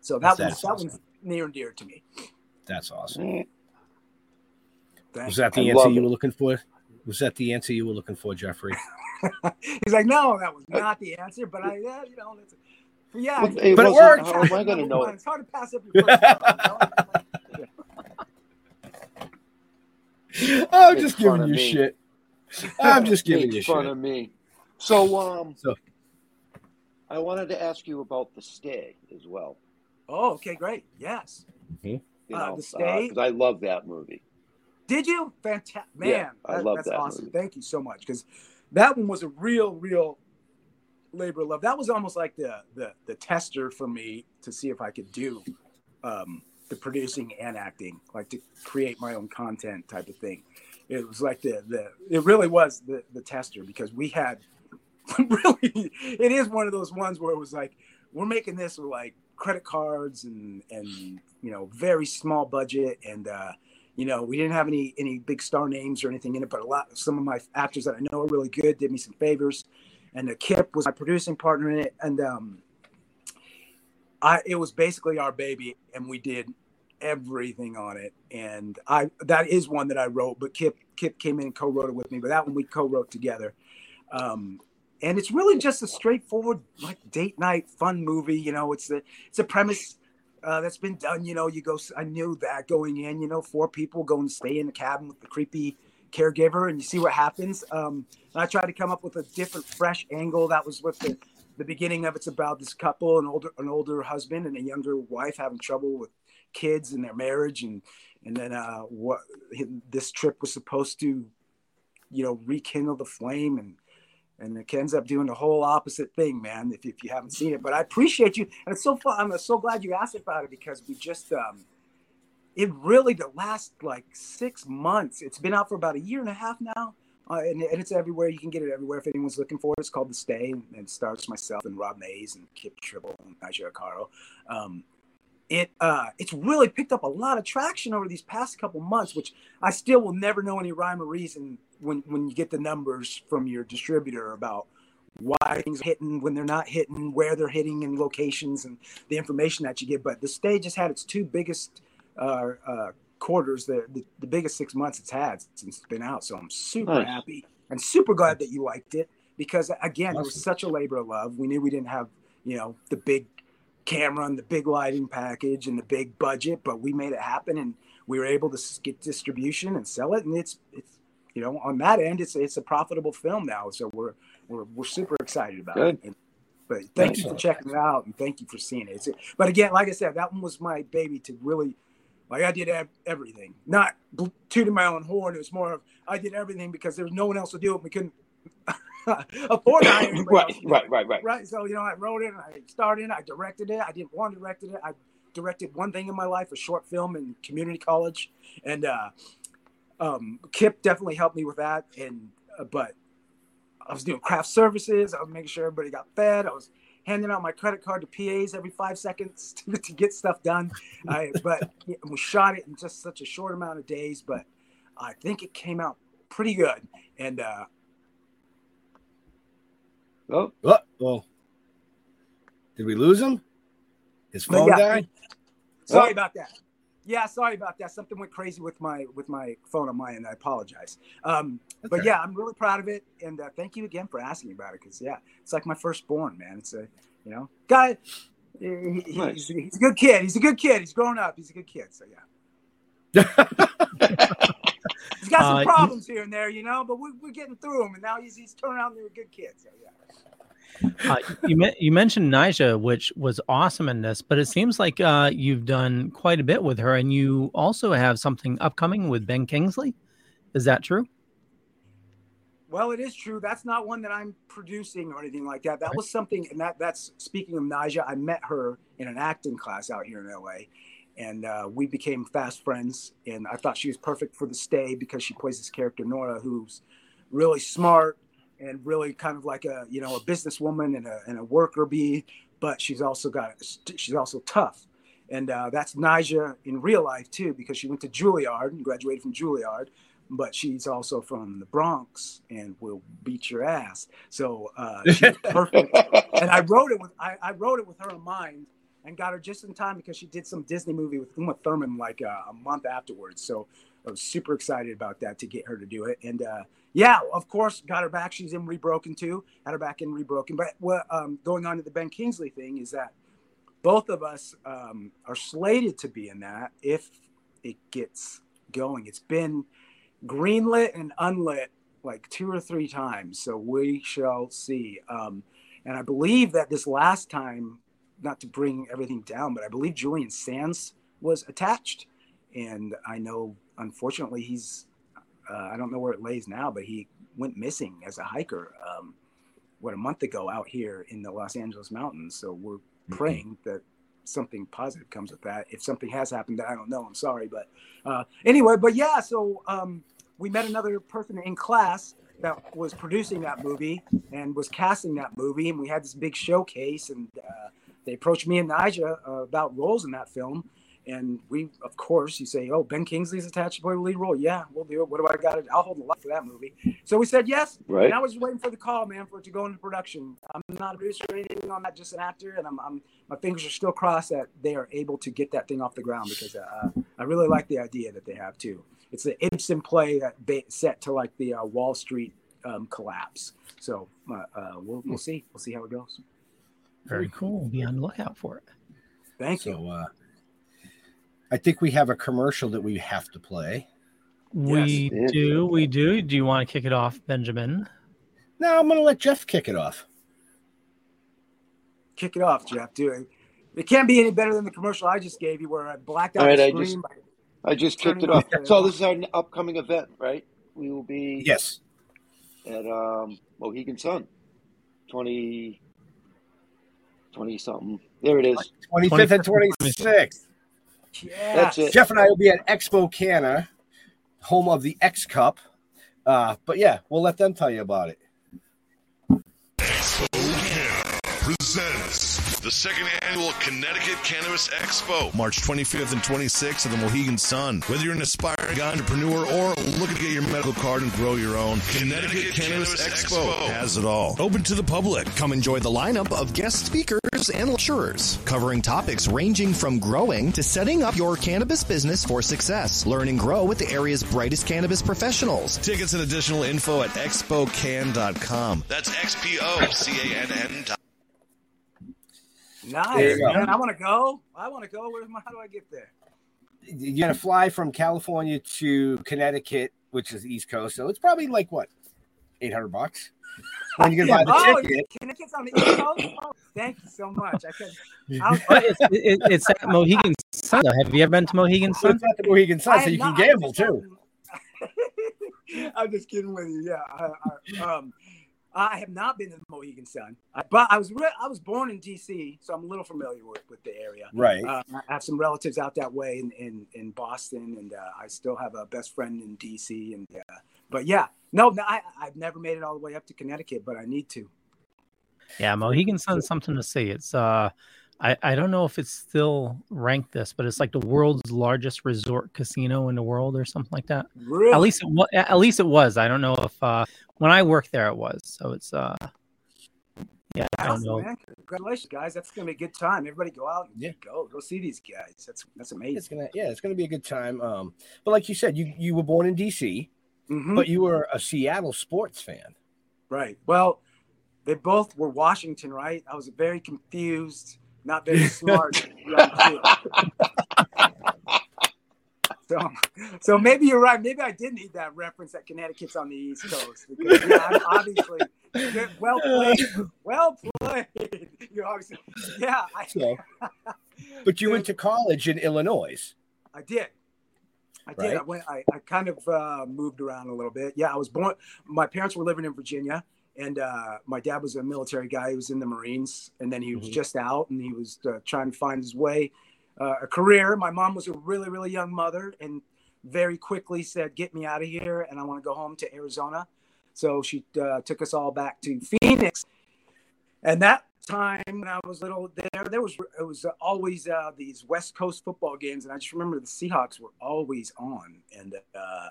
So that That's was that awesome. was near and dear to me. That's awesome. Thank Was that the I answer you were looking for? Was that the answer you were looking for, Jeffrey? He's like, no, that was not the answer, but I, yeah, you know, that's, yeah, Well, it But it worked. How am I going to know it? It's hard to pass up your first one, you know? I'm just fun giving you me. shit. I'm just giving Make you fun shit. of me. So, um, So- I wanted to ask you about the stay as well. Oh, okay, great. Yes. You Uh, know, The Stay? because I love that movie. Did you? Fantastic, man. Yeah, I that- love that's that awesome. movie. Thank you so much because that one was a real, real labor of love. That was almost like the the the tester for me to see if I could do um, the producing and acting, like to create my own content type of thing. It was like the the it really was the the tester because we had really it is one of those ones where it was like we're making this with like credit cards and and you know very small budget. And uh you know we didn't have any any big star names or anything in it but a lot some of my actors that i know are really good did me some favors. And uh, kip was my producing partner in it. And um i it was basically our baby and we did everything on it. And i that is one that i wrote but kip kip came in and co-wrote it with me. But that one we co-wrote together. Um and it's really just a straightforward like date night fun movie you know it's the it's a premise uh, that's been done you know you go i knew that going in you know four people going to stay in the cabin with the creepy caregiver and you see what happens um and i tried to come up with a different fresh angle that was with the the beginning of it's about this couple an older an older husband and a younger wife having trouble with kids and their marriage and and then uh what this trip was supposed to you know rekindle the flame and and it ends up doing the whole opposite thing, man. If, if you haven't seen it, but I appreciate you, and it's so fun. I'm so glad you asked about it because we just, um, it really the last like six months. It's been out for about a year and a half now, uh, and, and it's everywhere. You can get it everywhere if anyone's looking for it. It's called The Stay, and, it stars myself and Rob Mays and Kip Tribble and Nigel Caro. Um, it uh, it's really picked up a lot of traction over these past couple months, which I still will never know any rhyme or reason when when you get the numbers from your distributor about why things are hitting when they're not hitting, where they're hitting, and locations and the information that you get. But the stage has had its two biggest uh, uh, quarters, the, the the biggest six months it's had since it's been out. So I'm super Nice. happy and super glad that you liked it because again, it was such a labor of love. We knew we didn't have you know the big camera and the big lighting package and the big budget, but we made it happen and we were able to get distribution and sell it. And it's it's you know on that end, it's it's a profitable film now. So we're we're we're super excited about Good. it. And, but thank you for Excellent. checking it out and thank you for seeing it. It's, but again, like I said, that one was my baby to really like I did everything, not bl- tooting my own horn. It was more of I did everything because there was no one else to do it. We couldn't afford to hire Right, else to do right, right, right. Right. So you know, I wrote it, I started it, I directed it. I didn't one directed it. I directed one thing in my life, a short film in community college, and uh, um, Kip definitely helped me with that. And uh, but I was doing craft services. I was making sure everybody got fed. I was handing out my credit card to PAs every five seconds to, to get stuff done. I, but yeah, we shot it in just such a short amount of days. But I think it came out pretty good. And uh, Oh, Oh, well, did we lose him? His phone yeah, died. Sorry Oh. about that. Yeah, sorry about that. Something went crazy with my with my phone on my end. I apologize. Um, but yeah, I'm really proud of it, and uh, thank you again for asking about it. Because yeah, it's like my firstborn, man. It's a you know guy. he- he- Nice. he's, he's a good kid. He's a good kid. He's growing up. He's a good kid. So yeah. He's got some Uh, problems here and there, you know, but we, we're getting through them, and now he's he's turning out into a good kid. So yeah. Uh, you me- you mentioned Nija, which was awesome in this, but it seems like uh, you've done quite a bit with her, and you also have something upcoming with Ben Kingsley. Is that true? Well, it is true. That's not one that I'm producing or anything like that. That was something, and that that's speaking of Naja. I met her in an acting class out here in LA, and uh, we became fast friends. And I thought she was perfect for the stay because she plays this character Nora, who's really smart and really kind of like a you know a businesswoman and a and a worker bee, but she's also got she's also tough. And uh, that's Naja in real life too, because she went to Juilliard and graduated from Juilliard but she's also from the Bronx and will beat your ass. So uh, she's perfect. and I wrote it with I, I, wrote it with her in mind and got her just in time because she did some Disney movie with Uma Thurman like uh, a month afterwards. So I was super excited about that to get her to do it. And uh, yeah, of course, got her back. She's in Rebroken too. Had her back in Rebroken. But what um, going on to the Ben Kingsley thing is that both of us um, are slated to be in that if it gets going. It's been greenlit and unlit like two or three times. So we shall see. Um, and I believe that this last time, not to bring everything down, but I believe Julian Sands was attached. And I know, unfortunately, he's, uh, I don't know where it lays now, but he went missing as a hiker, um, what, a month ago out here in the Los Angeles mountains. So we're mm-hmm. praying that something positive comes with that. If something has happened that I don't know, I'm sorry. But uh, anyway, but yeah, so um, we met another person in class that was producing that movie and was casting that movie, and we had this big showcase, and uh, they approached me and Naja uh, about roles in that film. And we, of course, you say, "Oh, Ben Kingsley's attached to play the lead role." Yeah, we'll do it. What do I got? I'll hold the light for that movie. So we said yes. Right. And I was waiting for the call, man, for it to go into production. I'm not a producer or anything on that, just an actor, and I'm, I'm my fingers are still crossed that they are able to get that thing off the ground because uh, I really like the idea that they have too it's an Ibsen play that ba- set to like the uh, Wall Street um, collapse. So uh, uh, we'll we'll see we'll see how it goes. Very cool. Be on the lookout for it. Thank you. So, uh, I think we have a commercial that we have to play. We yes. do. We do. Do you want to kick it off, Benjamin? No, I'm going to let Jeff kick it off. Kick it off, Jeff. Do it. It can't be any better than the commercial I just gave you, where I blacked out All right, the I screen. just, I just kicked it off. So this is our upcoming event, right? We will be yes at um, Mohegan Sun, 20, 20 something. There it is. 25th and 26th. Yeah. That's it. Jeff and I will be at Expo Canna, home of the X Cup. Uh, but yeah, we'll let them tell you about it. Expo Canna presents the second annual Connecticut Cannabis Expo, March 25th and 26th at the Mohegan Sun. Whether you're an aspiring entrepreneur or looking to get your medical card and grow your own, Connecticut, Connecticut Cannabis, Cannabis Expo, Expo has it all. Open to the public. Come enjoy the lineup of guest speakers and lecturers covering topics ranging from growing to setting up your cannabis business for success. Learn and grow with the area's brightest cannabis professionals. Tickets and additional info at expocann.com. That's X P O C A N N. Nice, man. I want to go. I want to go. Where, how do I get there? You're gonna fly from California to Connecticut, which is the East Coast, so it's probably like what, eight hundred bucks. When you gonna buy the oh, ticket? Connecticut's on the East Coast. Oh, thank you so much. I could. it's, it, it's at Mohegan Sun. Have you ever been to Mohegan Sun? It's at the Mohegan Sun, so you can gamble too. I'm just kidding with you. Yeah. I, I, um, I have not been to the Mohegan Sun, but I was re- I was born in D.C., so I'm a little familiar with, with the area. Right. Uh, I have some relatives out that way in in, in Boston, and uh, I still have a best friend in D.C. And uh, but yeah, no, no, I I've never made it all the way up to Connecticut, but I need to. Yeah, Mohegan Sun's something to see. It's uh, I I don't know if it's still ranked this, but it's like the world's largest resort casino in the world or something like that. Really? At least it was. At least it was. I don't know if uh when I worked there, it was. So it's uh, yeah, I don't Awesome, know. man. Congratulations, guys. That's gonna be a good time. Everybody go out and Yeah. go go see these guys. That's that's amazing. It's gonna yeah, it's gonna be a good time. Um, but like you said, you you were born in DC, Mhm. but you were a Seattle sports fan. Right. Well, they both were Washington, right? I was very confused, not very smart. so, so maybe you're right. Maybe I did need that reference that Connecticut's on the East Coast because yeah, I'm obviously well played. Well played. You obviously, yeah. I, So, but you went to college in Illinois. I did. I right? did. I went. I, I kind of uh, moved around a little bit. Yeah, I was born. My parents were living in Virginia, and uh, my dad was a military guy. He was in the Marines, and then he was Mhm. just out, and he was uh, trying to find his way, uh, a career. My mom was a really, really young mother, and very quickly said, "Get me out of here, and I want to go home to Arizona." So she uh, took us all back to Phoenix, and that time when I was little there, there was it was always uh, these West Coast football games, and I just remember the Seahawks were always on, and uh,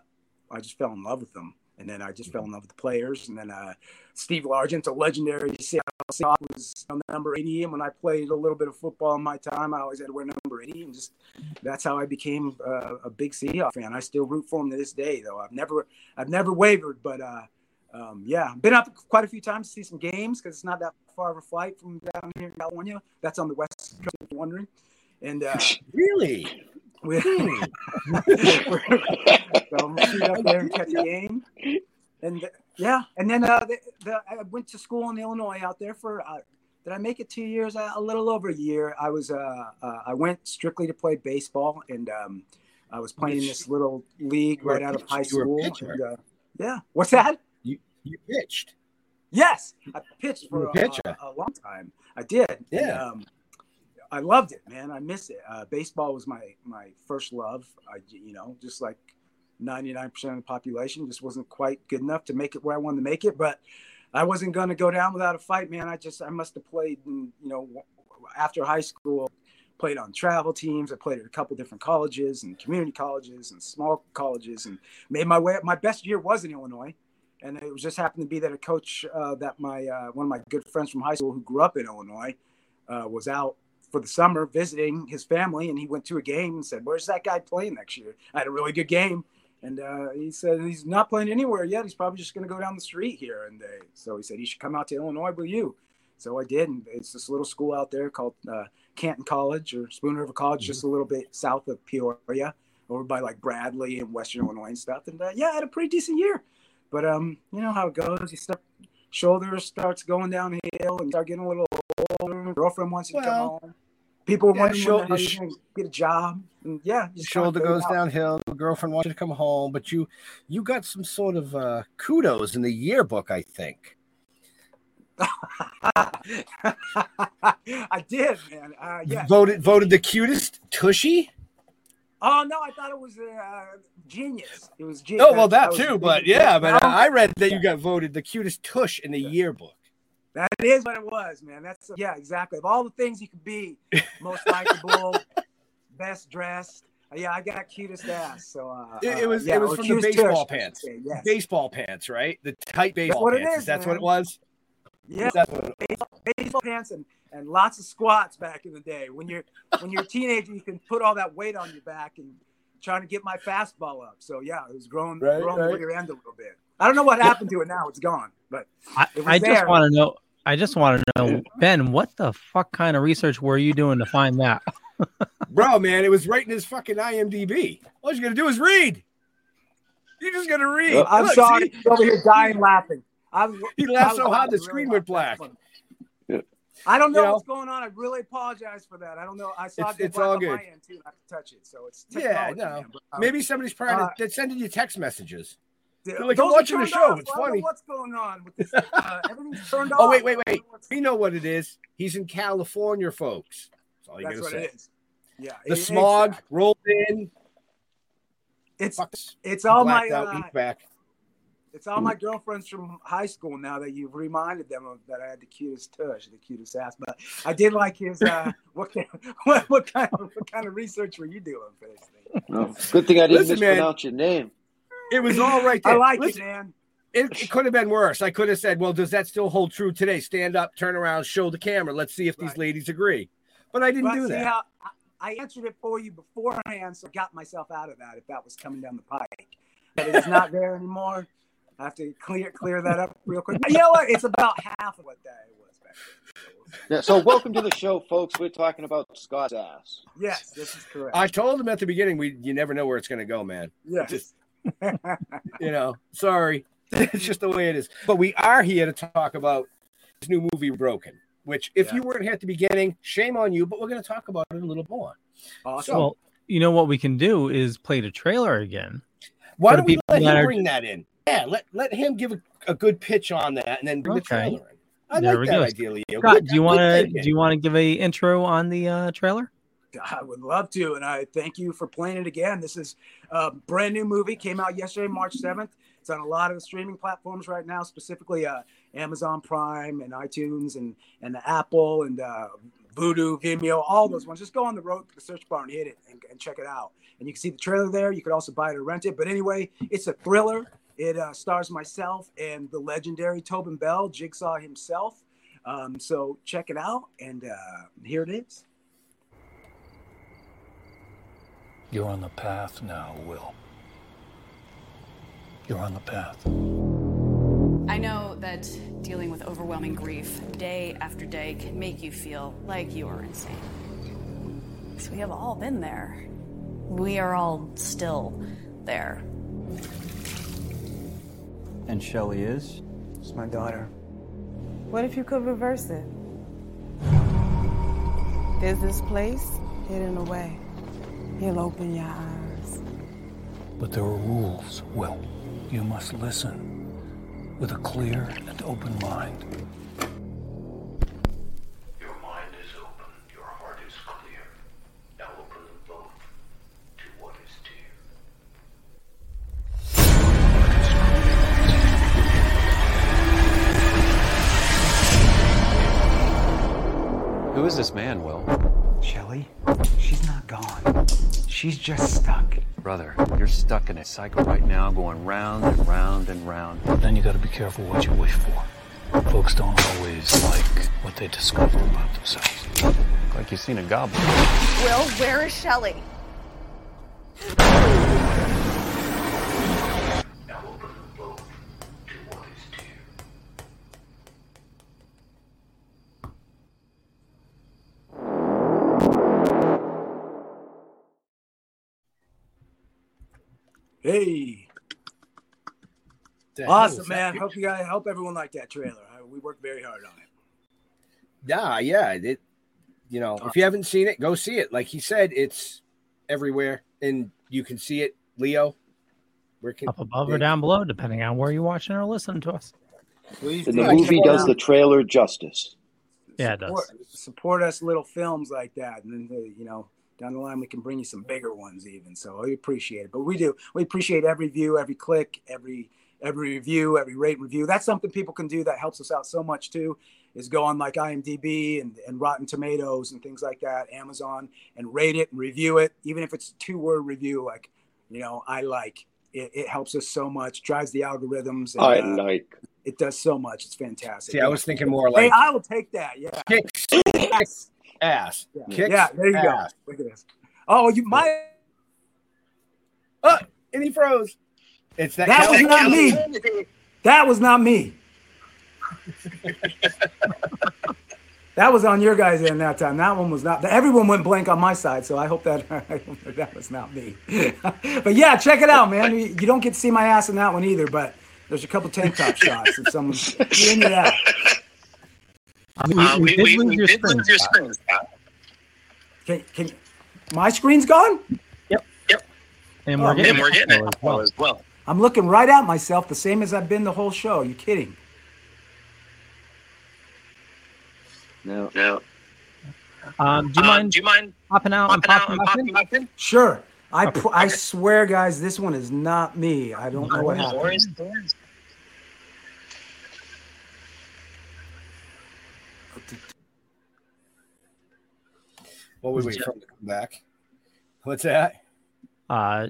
I just fell in love with them. And then I just fell in love with the players. And then uh, Steve Largent, a legendary Seattle Seahawk, was number 80. And when I played a little bit of football in my time, I always had to wear number 80. And just that's how I became uh, a big Seahawks fan. I still root for them to this day, though. I've never, I've never wavered. But uh, um, yeah, been up quite a few times to see some games because it's not that far of a flight from down here in California. That's on the west coast, if you're wondering. And uh, really, we, so I'm gonna shoot up there and catch a game. And yeah, and then uh, the, the, I went to school in Illinois out there for. Uh, did I make it two years? Uh, a little over a year. I was. Uh, uh, I went strictly to play baseball, and um, I was playing in this little league right out of high were school. and, uh, yeah. What's that? You you pitched. Yes, I pitched for a, a a, long time. I did. And, Yeah. um, I loved it, man. I miss it. Uh, baseball was my my first love. I, you know, just like ninety nine percent of the population, just wasn't quite good enough to make it where I wanted to make it. But I wasn't going to go down without a fight, man. I just I must have played, in, you know, after high school, played on travel teams. I played at a couple different colleges and community colleges and small colleges, and made my way. My best year was in Illinois and it was just happened to be that a coach uh, that my uh, one of my good friends from high school who grew up in Illinois uh, was out for the summer visiting his family, and he went to a game and said, "Where's that guy playing next year?" I had a really good game, and uh, he said he's not playing anywhere yet. He's probably just going to go down the street here, and uh, so he said he should come out to Illinois with you. So I did, and it's this little school out there called uh, Canton College or Spoon River College, just a little bit south of Peoria, over by like Bradley and Western Illinois and stuff. And uh, yeah, I had a pretty decent year. But um, you know how it goes. You start shoulder starts going downhill, and start getting a little Girlfriend wants you to come home. People yeah, shoulder- when the you're gonna get a job. And yeah, shoulder goes out. downhill. Girlfriend wants you to come home, but you you got some sort of uh, kudos in the yearbook, I think. I did, man. Uh, yeah. Voted voted the cutest tushy. Oh no, I thought it was uh, genius. It was genius. Oh well, that too. But yeah, but I read that you got voted the cutest tush in the yearbook. That is what it was, man. That's yeah, exactly. Of all the things you could be, most likable, best dressed. Yeah, I got cutest ass. So uh, It, it was uh, yeah, it was from the baseball tush, pants. say, yes. Baseball pants, right? The tight baseball what it pants. is, That's what it was. Yeah, That's what it baseball, baseball pants and, and lots of squats back in the day. When you're when you're a teenager, you can put all that weight on your back and trying to get my fastball up. So yeah, it was growing Right, growing right. the rear end a little bit. I don't know what happened to it now. It's gone, but I, I just want to know. I just want to know, Ben, what the fuck kind of research were you doing to find that? Bro, man, it was right in his fucking IMDb. All you gotta do is read. You're just gotta read. I'm Look, sorry, see? he's over here dying laughing. I was, He laughed so hard the really screen went black. I don't know You know? what's going on. I really apologize for that. I don't know. I saw It's- it it's all good. my end too. I can touch it, so it's Yeah, no. man, but, um, Maybe somebody's trying uh, to they're sending you text messages. They're They're like, Those watching the show. off. It's I don't know funny. what's going on with this? Uh, everything's turned off. Oh, wait, wait, wait. We know what it is. He's in California, folks. That's all you That's gotta say. it is. Yeah, The it- smog exactly. rolled in. It's Fucks. it's all my blacked out, uh, back. it's all my girlfriends from high school now that you've reminded them of that I had the cutest tush, the cutest ass. But I did like his. Uh, what, kind, what what kind of what kind of research were you doing for this thing? No, good thing I didn't Listen, man. mispronounce your name. It was all right there. I like Listen, it, man. It, it could have been worse. I could have said, "Well, does that still hold true today? Stand up, turn around, show the camera. Let's see if these ladies agree." But I didn't But do see that. how I, I answered it for you beforehand, so I got myself out of that if that was coming down the pike. But it's not there anymore. I have to clear clear that up real quick. You know what? It's about half of what that was back Yeah, so welcome to the show, folks. We're talking about Scott's ass. then. Yes, this is correct. I told him at the beginning, we you never know where it's going to go, man. yes. Just you know, sorry, it's just the way it is. But we are here to talk about this new movie, Broken. Which, if Yeah. you weren't here at the beginning, shame on you. But we're going to talk about it a little more. awesome. So, Well, you know what we can do is play the trailer again. Why don't we let him are- bring that in? Yeah, let let him give a, a good pitch on that, and then bring the trailer in. I There like we that go. idea, Leo. Scott, Good- do you want to do you want to give a intro on the uh, trailer? I would love to, and I thank you for playing it again. This is a brand new movie. Came out yesterday, March seventh. It's on a lot of the streaming platforms right now, specifically uh, Amazon Prime and iTunes and and Apple and uh, Vudu, Vimeo, all those ones. Just go on the road to the search bar and hit it and, and check it out. And you can see the trailer there. You could also buy it or rent it. But anyway, it's a thriller. It uh, stars myself and the legendary Tobin Bell, Jigsaw himself. Um, so check it out, and uh, here it is. You're on the path now, Will. You're on the path. I know that dealing with overwhelming grief day after day can make you feel like you are insane. So we have all been there. We are all still there. And Shelley is? It's my daughter. What if you could reverse it? There's this place hidden away. He'll open your eyes. But there are rules, Will. You must listen with a clear and open mind. Your mind is open, your heart is clear. Now open them both to what is dear. Who is this man, Will? Shelly, she's not gone. She's just stuck. Brother, you're stuck in a cycle right now, going round and round and round. Then you gotta be careful what you wish for. Folks don't always like what they discover about themselves. Like you've seen a goblin. Will, where is Shelley? Hey, The awesome, man. Hope you guys, hope everyone liked that trailer. We worked very hard on it. Yeah, yeah. It, you know, if you haven't seen it, go see it. Like he said, it's everywhere, and you can see it. Leo, where can Up above or down below, depending on where you're watching or listening to us. Please And do. the movie does the trailer justice. Yeah, it support, support us little films like that, and then uh, you know down the line we can bring you some bigger ones even. So we appreciate it. But we do. We appreciate every view, every click, every every review, every rate review. That's something people can do that helps us out so much too. Is go on like IMDb and, and Rotten Tomatoes and things like that, Amazon, and rate it and review it, even if it's a two word review, like you know I like. It, it helps us so much, drives the algorithms. And, I uh, like. It does so much. It's fantastic. See, I was thinking more Hey, like I will take that. Yeah. kicks ass. Yeah, Kicks yeah there you ass. go. Look at this. Oh, you might. Oh, and he froze. It's that. That was not me. That was not me. that was on your guys' end that time. That one was not. Everyone went blank on my side, so I hope that that, that was not me. but yeah, check it out, man. You, you don't get to see my ass in that one either, but there's a couple tank top shots if someone's you're into that. We, we did lose your screen. Scott. Can, can my screen's gone? Yep. Yep. And we're Oh, getting, and we're getting it as well. I'm looking right at myself, the same as I've been the whole show. you kidding? No. No. Um, do you mind? Do you mind popping out and popping out and back popping in? back in? Sure. I pr- I swear, guys, this one is not me. I don't know what happened. What would we wait for him to come back? What's that? Uh,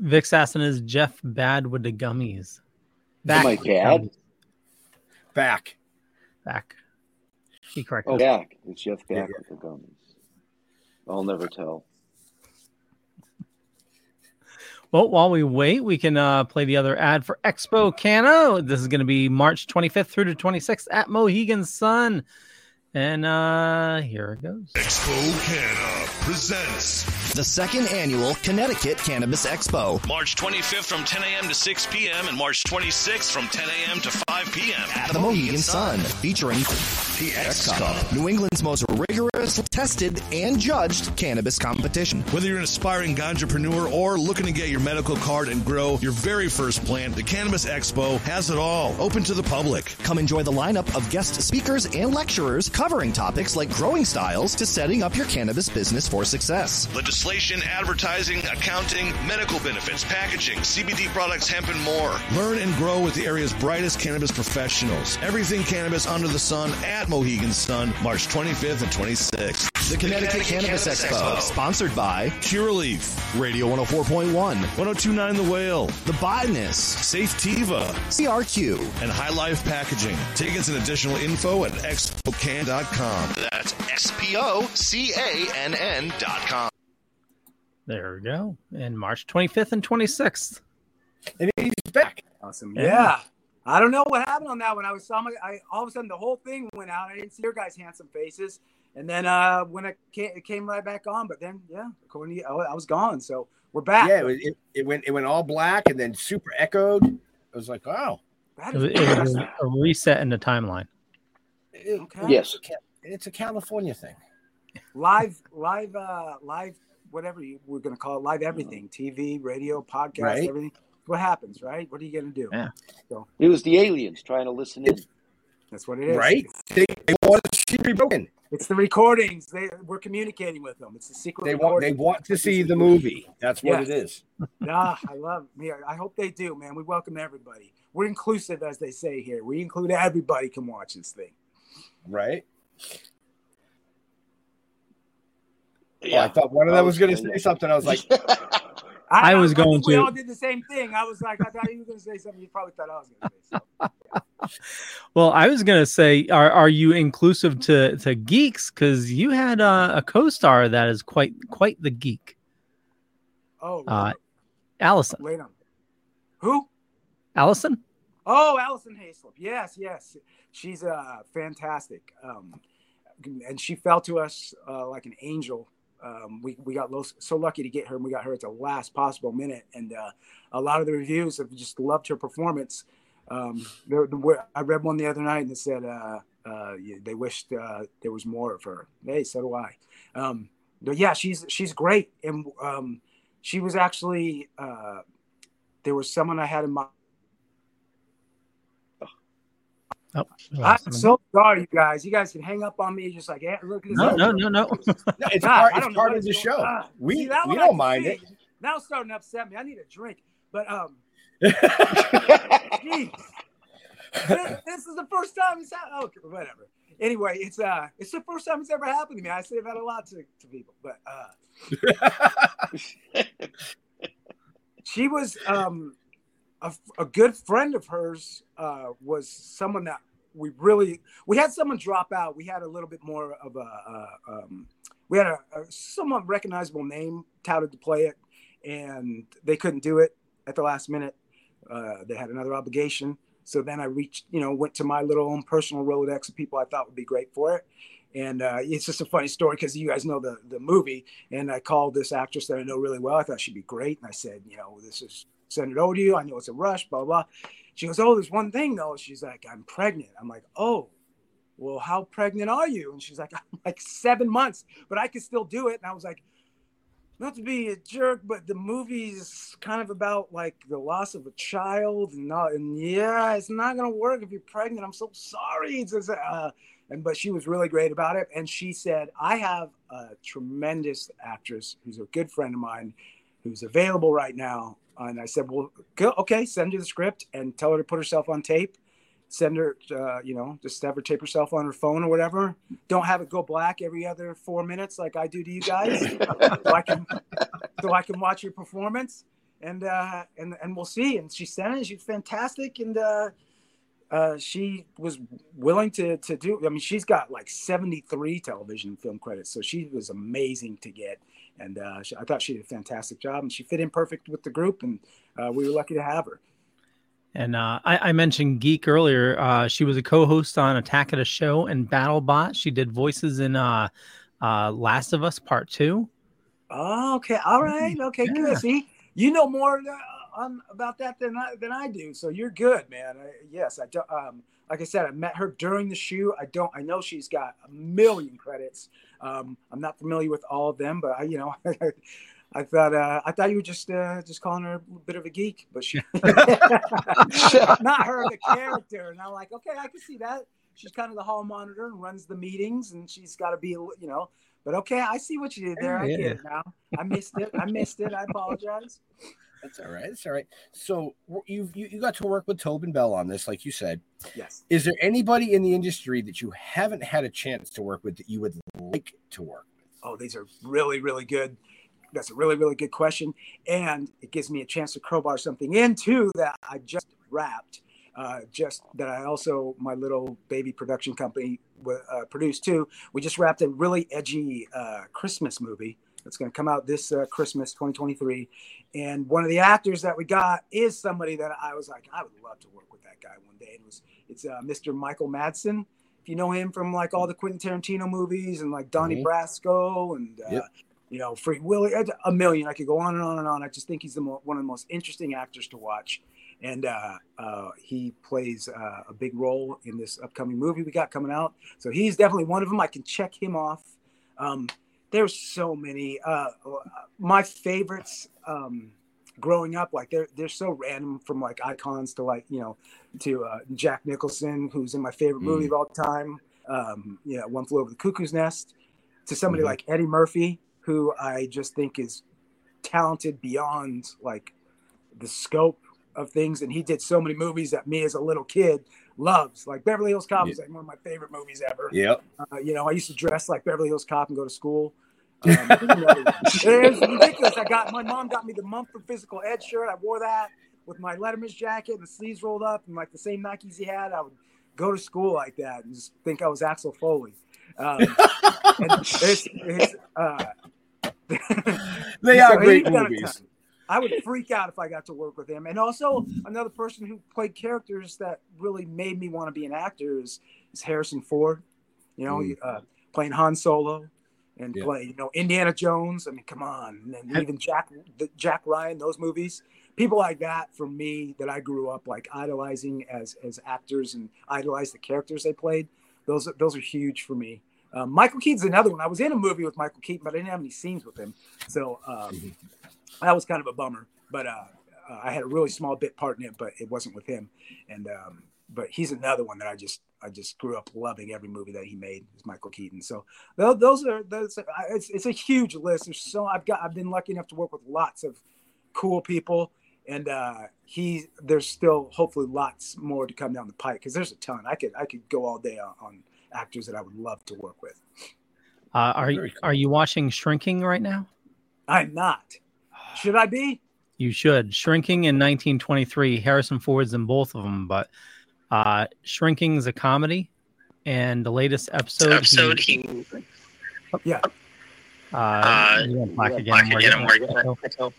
Vic Sasson is Jeff bad with the gummies. Am I bad? Back. Back. He correct. Oh, us. back. It's Jeff back with the gummies. I'll never tell. Well, while we wait, we can uh, play the other ad for Expo Canna. This is going to be March 25th through to 26th at Mohegan Sun. And uh, here it goes. Expo Canna presents The second annual Connecticut Cannabis Expo. March 25th from 10 a.m. to 6 p.m. and March 26th from 10 a.m. to 5 p.m. At the Mohegan Sun, featuring The X Cup, New England's most rigorous, tested, and judged cannabis competition. Whether you're an aspiring entrepreneur or looking to get your medical card and grow your very first plant, the Cannabis Expo has it all, open to the public. Come enjoy the lineup of guest speakers and lecturers covering topics like growing styles to setting up your cannabis business for success. Legislation, advertising, accounting, medical benefits, packaging, CBD products, hemp, and more. Learn and grow with the area's brightest cannabis professionals. Everything cannabis under the sun at Mohegan Sun, March 25th and 26th. The Connecticut Cannabis Expo, sponsored by Curaleaf, Radio 104.1, 1029 The Whale, The Botanist, Safe Tiva, CRQ, and High Life Packaging. Tickets and additional info at expocann.com. That's S P O C A N N dot com. There we go. And March 25th and 26th. And he's back. Awesome. Yeah. Yeah. I don't know what happened on that one. I was saw my, I all of a sudden the whole thing went out. I didn't see your guys' handsome faces, and then uh when it came, it came right back on. But then yeah, according to you, I, I was gone. So we're back. Yeah, it, it, it went it went all black and then super echoed. I was like, wow. That It is was, it was a reset in the timeline. Okay. Yes. It's a California thing. live, live, uh, live, whatever you, we're gonna call it, live mm-hmm. everything, TV, radio, podcast, Right. everything. What happens, right? What are you gonna do? Yeah. So It was the aliens trying to listen in. that's what it is. Right? They, they want to see me broken. It's the recordings. They we're communicating with them. It's the secret. They want they want to see the movie. That's what Yes. it is. Nah, I love me. I hope they do, man. We welcome everybody. We're inclusive, as they say here. We include everybody can watch this thing. Right? Yeah. Oh, I thought one of them was going to say something. I was like, I was going think We to- all did the same thing. I was like, I thought you were going to say something. You probably thought I was going to say. So. Well, I was gonna say, are are you inclusive to to geeks? Because you had uh, a co-star that is quite quite the geek, Oh, uh, Alison. wait on. Who? Alison. Oh, Alison Haislip. Yes, yes. She's uh, fantastic. Um, and she fell to us uh, like an angel. Um, we, we got so lucky to get her, and we got her at the last possible minute. And uh, a lot of the reviews have just loved her performance. Um, there, I read one the other night and it said uh, uh, they wished uh, there was more of her. Hey, so do I. Um, but yeah, she's she's great, and um, she was actually uh, there was someone I had in mind. Oh, I'm so sorry, you guys. You guys can hang up on me just like, yeah, look at this. no, no, no, no. no, it's God, part, I it's part of the show. going on. we See, we don't can mind it. see. Now it's starting to upset me. I need a drink. But um, geez. this, this is the first time it's happened. Okay, whatever. Anyway, it's uh, it's the first time it's ever happened to me. I say that a lot to, to people, but uh, she was um, a, a good friend of hers. Uh, was someone that we really we had someone drop out. We had a little bit more of a, uh um, we had a, a somewhat recognizable name touted to play it, and they couldn't do it at the last minute. Uh, they had another obligation. So then I reached, you know, went to my little own personal Rolodex of people I thought would be great for it. And uh, it's just a funny story because you guys know the, the movie. And I called this actress that I know really well. I thought she'd be great. And I said, you know, this is send it over to you. I know it's a rush, blah, blah. She goes, oh, there's one thing though. She's like, I'm pregnant. I'm like, oh, well, how pregnant are you? And she's like, I'm like seven months, but I could still do it. And I was like, not to be a jerk, but the movie's kind of about like the loss of a child, and not, and yeah, it's not gonna work if you're pregnant. I'm so sorry. Just, uh, and but she was really great about it, and she said, I have a tremendous actress who's a good friend of mine, who's available right now. And I said, well, go, okay, send her the script and tell her to put herself on tape. Send her, uh, you know, just have her tape herself on her phone or whatever. Don't have it go black every other four minutes like I do to you guys, so I can so I can watch your performance and uh, and and we'll see. And she sent it. She's fantastic, and uh, uh, she was willing to to do. I mean, she's got like seventy three television and film credits, so she was amazing to get. And uh, she, I thought she did a fantastic job, and she fit in perfect with the group, and uh, we were lucky to have her. And uh, I, I mentioned Geek earlier. Uh, she was a co-host on Attack of the Show and BattleBot. She did voices in uh, uh, Last of Us Part Two. Oh, okay, all right, okay, Yeah. good. See, you know more uh, about that than I than I do, so you're good, man. I, yes, I do, um, like I said, I met her during the shoot. I don't. I know she's got a million credits. Um, I'm not familiar with all of them, but I, you know, I thought uh, I thought you were just uh, just calling her a bit of a geek, but she not her the character. And I'm like, okay, I can see that. She's kind of the hall monitor and runs the meetings, and she's got to be, you know. But okay, I see what you did there. I Yeah. get it now. I missed it. I missed it. I apologize. That's all right. That's all right. So you you you got to work with Tobin Bell on this, like you said. Yes. Is there anybody in the industry that you haven't had a chance to work with that you would like to work? With? Oh, these are really, really good. That's a really, really good question. And it gives me a chance to crowbar something into that I just wrapped. Uh, just that I also, my little baby production company uh, produced too. We just wrapped a really edgy uh, Christmas movie that's going to come out this uh, Christmas 2023. And one of the actors that we got is somebody that I was like, I would love to work with that guy one day. It was, it's uh, Mr. Michael Madsen. If you know him from like all the Quentin Tarantino movies and like Donnie Mhm. Brasco and uh, Yep. you know Free Willy, uh, a million. I could go on and on and on. I just think he's the mo- one of the most interesting actors to watch, and uh, uh, he plays uh, a big role in this upcoming movie we got coming out. So he's definitely one of them. I can check him off. Um, there's so many. Uh, my favorites. Um, growing up like they're they're so random from like icons to like you know to uh, Jack Nicholson who's in my favorite movie of all time um you know one flew over the cuckoo's nest to somebody Mhm. like Eddie Murphy who I just think is talented beyond like the scope of things and he did so many movies that me as a little kid loves like Beverly Hills Cop is like one of my favorite movies ever Yep. uh, you know I used to dress like Beverly Hills Cop and go to school um, you know, it's ridiculous. I got my mom got me the Mumford Physical Ed shirt. I wore that with my Letterman's jacket and the sleeves rolled up and like the same Nikes he had. I would go to school like that and just think I was Axel Foley. Um, and it's, it's, uh, They so are great he's movies. I would freak out if I got to work with him. And also another person who played characters that really made me want to be an actor is, is Harrison Ford. You know, Mm. uh, playing Han Solo and Yeah. play, you know, Indiana Jones. I mean, come on. And then even Jack the, Jack Ryan, those movies. People like that for me that I grew up like idolizing as as actors and idolize the characters they played. Those are- those are huge for me. Um, Michael Keaton's another one. I was in a movie with Michael Keaton, but I didn't have any scenes with him, so um, that was kind of a bummer. But uh, uh, I had a really small bit part in it, but it wasn't with him. And um, but he's another one that I just I just grew up loving every movie that he made. Is Michael Keaton. So those are those. I- It's it's a huge list. There's so I've got I've been lucky enough to work with lots of cool people. And uh, he, there's still hopefully lots more to come down the pike because there's a ton. I could, I could go all day on, on actors that I would love to work with. Uh, are you are you watching Shrinking right now? I'm not. Should I be? You should. Shrinking in 1923. Harrison Ford's in both of them, but uh, Shrinking's a comedy, and the latest episode. episode he, yeah. Uh, you went black again. I'm working on it.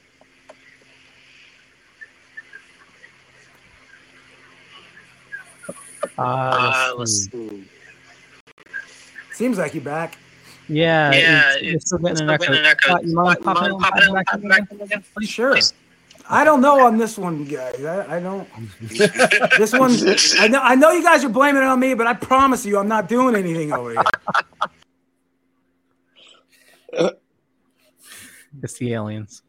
Uh, let's see. Seems like you're back. Yeah, Yeah, it's, it's it's- still getting it's an echo. getting an echo. You mind popping mind in, popping popping back popping in back again? Sure. I don't know on this one, guys. I, I don't. this one, I know. I know you guys are blaming it on me, but I promise you, I'm not doing anything over here. It's the aliens.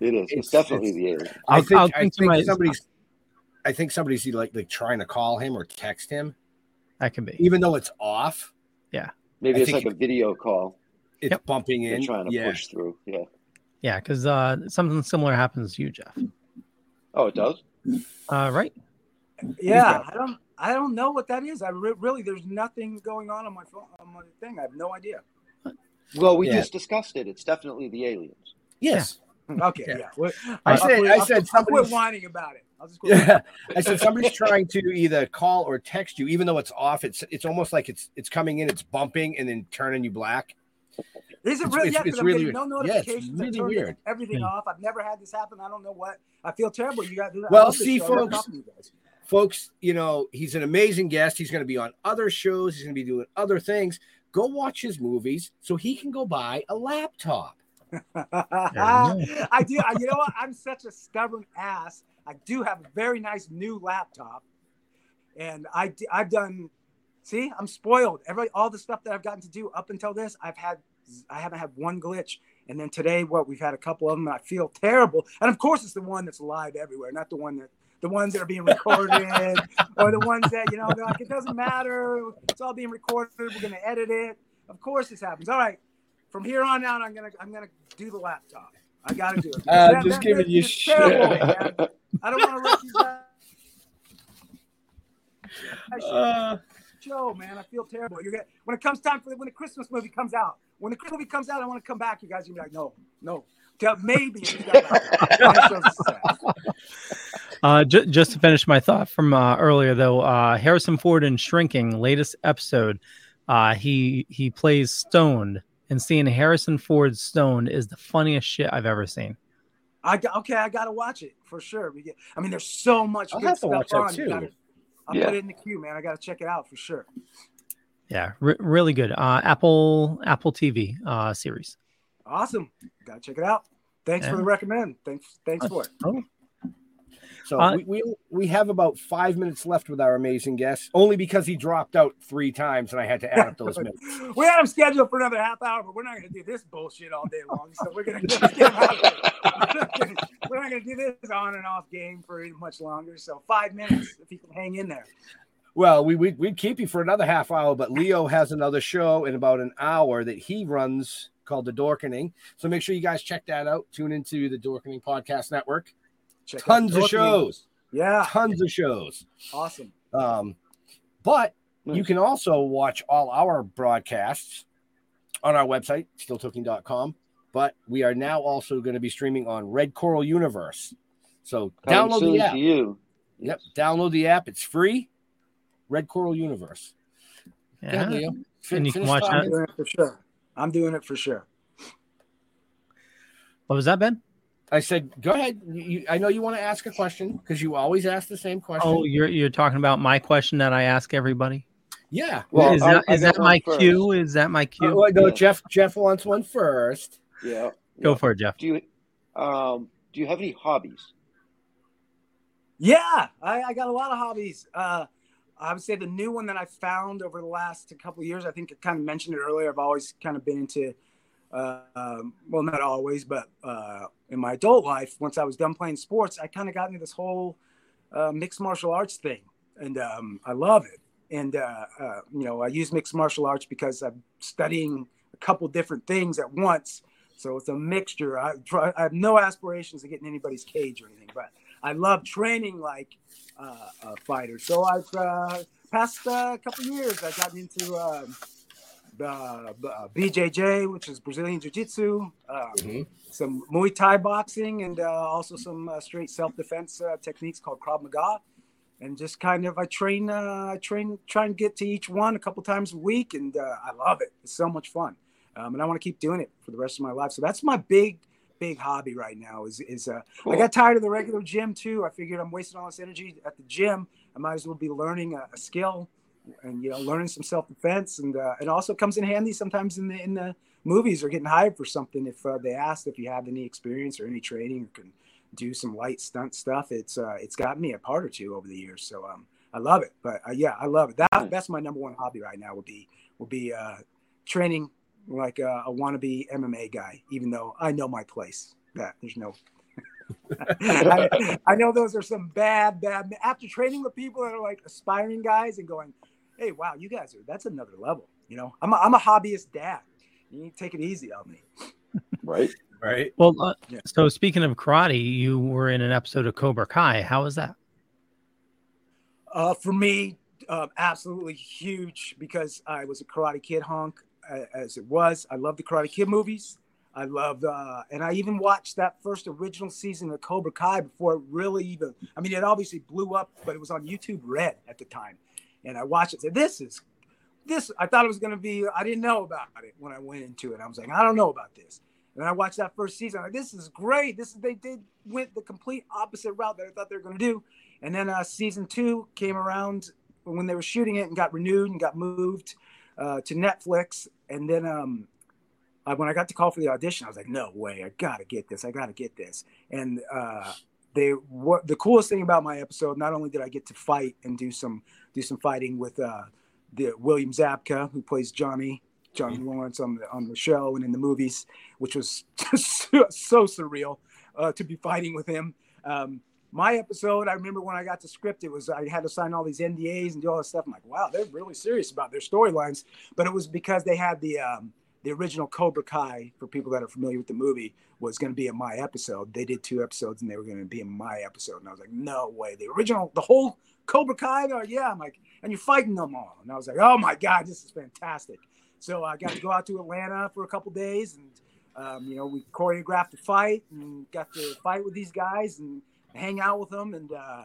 It is. It's, definitely the alien. I I'll- think, I'll think to think my- somebody's. I think somebody's like like trying to call him or text him, That can be. even though it's off. Yeah. Maybe I it's like a video call. It's bumping in. They're in. trying to yeah. push through. Yeah. Yeah, because uh, something similar happens to you, Jeff. Oh, it does. Uh, right? Yeah, I don't. I don't know what that is. I re- really, there's nothing going on on my phone on my thing. I have no idea. Well, we Yeah. just discussed it. It's definitely the aliens. Yes. Okay, yeah. Well, I I'll said- quit- I said I'll quit whining about it. I'll just quit Yeah, I said somebody's trying to either call or text you, even though it's off. It's it's almost like it's it's coming in, it's bumping, and then turning you black. Is it It's- really? it's- yeah, it's because I'm really getting no weird. Yeah, it's notifications. Really turned weird. Everything Yeah. off. I've never had this happen. I don't know what. I feel terrible. You got to do that. Well, see, show. I love folks, you folks, you know he's an amazing guest. He's going to be on other shows. He's going to be doing other things. Go watch his movies so he can go buy a laptop. I do. I, you know what? I'm such a stubborn ass. I do have a very nice new laptop, and I I've done. See, I'm spoiled. Every all the stuff that I've gotten to do up until this, I've had I haven't had one glitch. And then today, what we've had a couple of them. And I feel terrible. And of course, it's the one that's live everywhere, not the one that the ones that are being recorded or the ones that you know they're like it doesn't matter. It's all being recorded. We're gonna edit it. Of course, this happens. All right, from here on out, I'm gonna I'm gonna do the laptop. I gotta do it. Uh, That- just that- giving that- you shit. terrible. I don't want to wreck you guys. Uh. Joe, man, I feel terrible. You're gonna, when it comes time for the, when the Christmas movie comes out, when the Christmas movie comes out, I want to come back. You guys are gonna be like, no, no, Tell- maybe. if you got like- that shows success. Uh, ju- just to finish my thought from uh, earlier, though, uh, Harrison Ford in Shrinking, latest episode, uh, he he plays stoned, and seeing Harrison Ford stoned is the funniest shit I've ever seen. I got, okay, I gotta watch it for sure. Get, I mean, there's so much I'll good have to stuff watch that on. Too. gotta- I'll Yeah. put it in the queue, man. I gotta check it out for sure. Yeah, re- really good. Uh, Apple Apple TV uh, series. Awesome. Gotta check it out. Thanks for the recommend. Thanks, thanks for it. So Uh, we, we we have about five minutes left with our amazing guest, only because he dropped out three times and I had to add up those minutes. We had him scheduled for another half hour, but we're not going to do this bullshit all day long. So we're going to get him out of here. We're not going to do this on and off game for much longer. So five minutes if you can hang in there. Well, we we'd, we'd keep you for another half hour, but Leo has another show in about an hour that he runs called The Dorkening. So make sure you guys check that out. Tune into the Dorkening Podcast Network. Check Tons of Dorkening. shows. Yeah. Tons of shows. Awesome. Um, but you can also watch all our broadcasts on our website, stilltalking.com. But we are now also going to be streaming on Red Coral Universe. So Coming download the app. you. Yep, download the app. It's free. Red Coral Universe. Go ahead, Yeah. Leo. Fin- And you can watch talking. I'm doing it for sure. I'm doing it for sure. What was that, Ben? I said, go ahead. You, you- I know you want to ask a question because you always ask the same question. Oh, you're you're talking about my question that I ask everybody. yeah. Well, is that is that my cue? Is that my cue? Oh, wait, no, Jeff. Jeff wants one first. Yeah. Go for it, Jeff. Do you um do you have any hobbies? Yeah, I, I got a lot of hobbies. Uh, I would say the new one that I found over the last couple of years, I think I kind of mentioned it earlier. I've always kind of been into, um, well, not always, but uh, in my adult life, once I was done playing sports, I kind of got into this whole uh, mixed martial arts thing, and um, I love it. And uh, uh, you know, I use mixed martial arts because I'm studying a couple different things at once. So it's a mixture. I try. I have no aspirations of getting anybody's cage or anything, but I love training like uh, a fighter. So I've past uh, couple years I've gotten into um, uh, BJJ, which is Brazilian Jiu Jitsu, um, some Muay Thai boxing, and uh, also some uh, straight self defense uh, techniques called Krav Maga. And just kind of I train, uh, I train, try and get to each one a couple times a week, and uh, I love it. It's so much fun, um, and I want to keep doing it for the rest of my life. So that's my big, big hobby right now. Is is uh, I got tired of the regular gym too. I figured I'm wasting all this energy at the gym. I might as well be learning a, a skill, and you know, learning some self defense, and uh, it also comes in handy sometimes in the in the movies or getting hired for something if uh, they ask if you have any experience or any training or can do some light stunt stuff. It's uh, it's got me a part or two over the years, so um, I love it. But uh, yeah, I love it. That that's my number one hobby right now. Will be will be uh, training like a, a wannabe MMA guy, even though I know my place. That there's no. I, I know those are some bad, bad. After training with people that are like aspiring guys and going, "Hey, wow, you guys are that's another level." You know, I'm a, I'm a hobbyist dad. You need to take it easy on me. Right. Right. Well, uh, so speaking of karate, you were in an episode of Cobra Kai. How was that? Uh, for me, um, absolutely huge because I was a Karate Kid honk uh, as it was. I love the Karate Kid movies. I loved, uh, and I even watched that first original season of Cobra Kai before it really even. I mean, it obviously blew up, but it was on YouTube Red at the time, and I watched it. Said, "This is, this." I thought it was going to be. I didn't know about it when I went into it. I was like, "I don't know about this." And I watched that first season. I'm like, this is great. This is they did went the complete opposite route that I thought they were going to do. And then uh, season two came around when they were shooting it and got renewed and got moved uh, to Netflix. And then um, I, when I got the call for the audition, I was like, no way, I gotta get this. I gotta get this. And uh, they what the coolest thing about my episode. Not only did I get to fight and do some do some fighting with uh, the William Zabka who plays Johnny Johnny Lawrence on the on the show and in the movies, which was just so, so surreal uh, to be fighting with him. Um, my episode, I remember when I got the script, it was I had to sign all these NDAs and do all this stuff. I'm like, wow, they're really serious about their storylines. But it was because they had the um, the original Cobra Kai, for people that are familiar with the movie, was going to be in my episode. They did two episodes and they were going to be in my episode. And I was like, no way. The original, the whole Cobra Kai? They're like, yeah. I'm like, and you're fighting them all. And I was like, oh my God, this is fantastic. So I got to go out to Atlanta for a couple days and, um, you know, we choreographed a fight and got to fight with these guys and hang out with them. And, uh,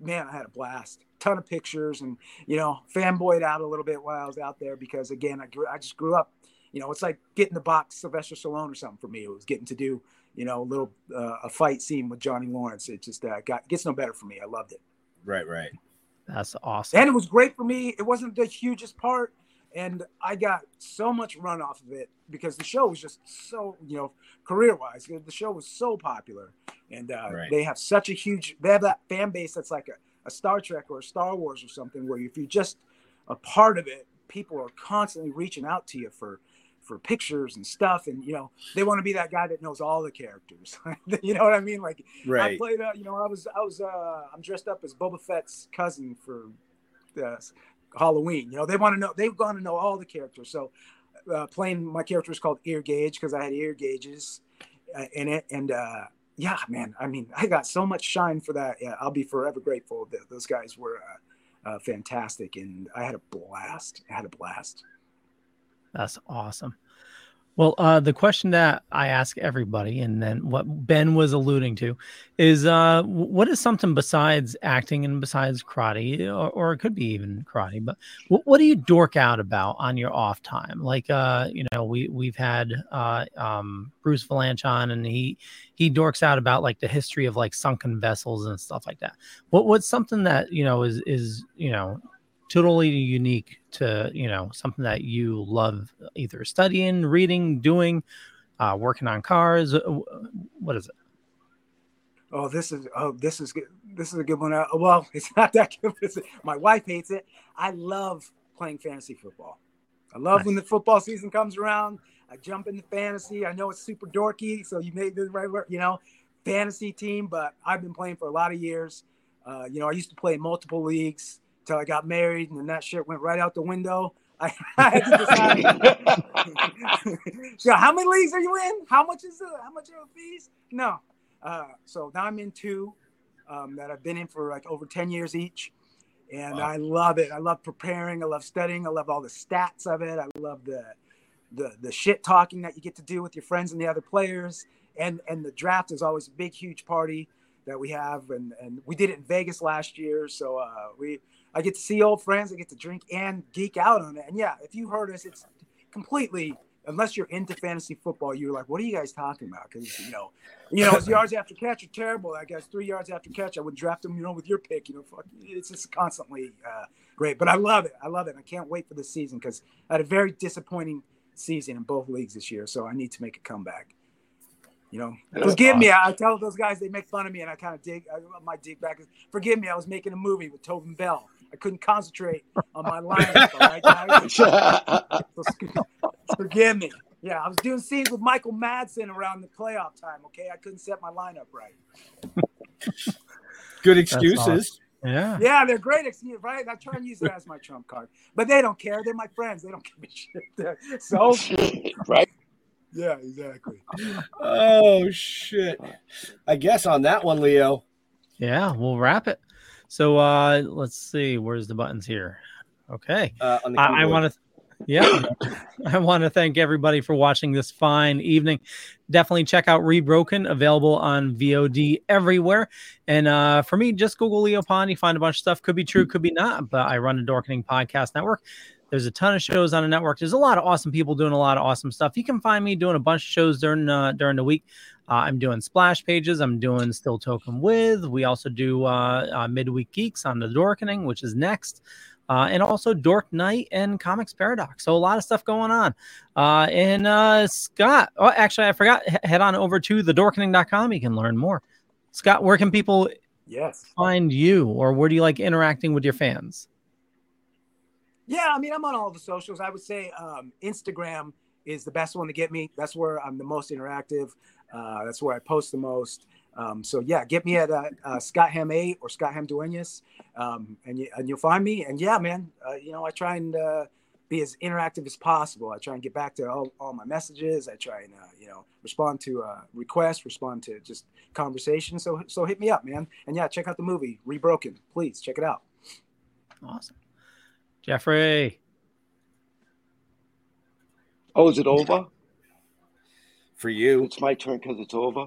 man, I had a blast. Ton of pictures and, you know, fanboyed out a little bit while I was out there because, again, I, grew, I just grew up you know, it's like getting the box Sylvester Stallone or something for me. It was getting to do, you know, a little uh, a fight scene with Johnny Lawrence. It just uh, got gets no better for me. I loved it. Right, right. That's awesome. And it was great for me. It wasn't the hugest part, and I got so much run off of it because the show was just so, you know, career wise, the show was so popular, and uh, Right. they have such a huge. They have that fan base that's like a, a Star Trek or a Star Wars or something, where if you're just a part of it, people are constantly reaching out to you for for pictures and stuff and you know they want to be that guy that knows all the characters. You know what i mean? Like i played uh, you know i was i was uh i'm dressed up as boba fett's cousin for uh, halloween you know they want to know they want to know all the characters. So uh, playing my character is called ear gauge because i had ear gauges uh, in it and uh yeah man i mean i got so much shine for that. Yeah i'll be forever grateful that those guys were uh, uh, fantastic and i had a blast. I had a blast That's awesome. Well, uh, the question that I ask everybody, and then what Ben was alluding to, is uh, what is something besides acting and besides karate, or, or it could be even karate, but what, what do you dork out about on your off time? Like, uh, you know, we we've had uh, um, Bruce Vilanch on, and he he dorks out about like the history of like sunken vessels and stuff like that. What what's something that you know is is you know totally unique to you know something that you love either studying reading doing uh working on cars Uh, what is it Oh, this is oh, this is good. This is a good one. Uh, well, it's not that good. My wife hates it. I love playing fantasy football. I love when the football season comes around. I jump into fantasy. I know it's super dorky, so you made the right word, you know, fantasy team. But I've been playing for a lot of years. Uh, you know, I used to play in multiple leagues until I got married, and then that shit went right out the window. I, I had to decide. so, how many leagues are you in? How much is it? How much are the fees? No. Uh, so now I'm in two um, that I've been in for like over 10 years each. And I love it. I love preparing. I love studying. I love all the stats of it. I love the the the shit talking that you get to do with your friends and the other players. And and the draft is always a big, huge party that we have. And and we did it in Vegas last year. So uh, we I get to see old friends. I get to drink and geek out on it. And yeah, if you heard us, it's completely unless you're into fantasy football, you're like, what are you guys talking about? Because you know, you know, his yards after catch are terrible. That guy's three yards after catch. I would draft him, you know, with your pick. You know, fuck, it's just constantly uh, great. But I love it. I love it. I can't wait for the season because I had a very disappointing season in both leagues this year. So I need to make a comeback. You know, forgive me. I, I tell those guys they make fun of me, and I kind of dig. I, my dig back is forgive me. I was making a movie with Tobin Bell. I couldn't concentrate on my lineup. all right, guys? So, forgive me. Yeah, I was doing scenes with Michael Madsen around the playoff time. Okay, I couldn't set my lineup right. Good excuses. awesome. yeah Yeah, they're great excuses, right? I try and use it as my trump card, but they don't care. They're my friends. They don't give a shit. They're- So, right? Yeah, exactly. Oh shit! I guess on that one, Leo. yeah we'll wrap it so uh let's see where's the buttons here? Okay. Uh, I, I want to yeah. I want to thank everybody for watching this fine evening. Definitely check out rebroken available on vod everywhere. And uh for me just google leo pond you find a bunch of stuff. Could be true could be not but i run a dorkening podcast network. There's a ton of shows on the network. There's a lot of awesome people doing a lot of awesome stuff. You can find me doing a bunch of shows during uh, during the week uh, i'm doing splash pages i'm doing Still Talking with we also do uh, uh midweek geeks on the dorkening which is next uh, and also Dork Night and Comics Paradox. So a lot of stuff going on. Uh, and uh, Scott, oh, actually, I forgot. He- head on over to thedorkening.com. You can learn more. Scott, where can people Yes. find you, or where do you like interacting with your fans? Yeah, I mean, I'm on all the socials. I would say um, Instagram is the best one to get me. That's where I'm the most interactive. Uh, that's where I post the most. Um, so yeah, get me at uh, uh, Scott Ham eight or Scott Ham Duenas, um, and you, and you'll find me. And yeah, man, uh, you know I try and uh, be as interactive as possible. I try and get back to all, all my messages. I try and uh, you know respond to uh, requests, respond to just conversation. So so hit me up, man. And yeah, check out the movie Rebroken. Please check it out. Awesome, Jeffrey. Oh, is it over? For you. It's my turn because it's over.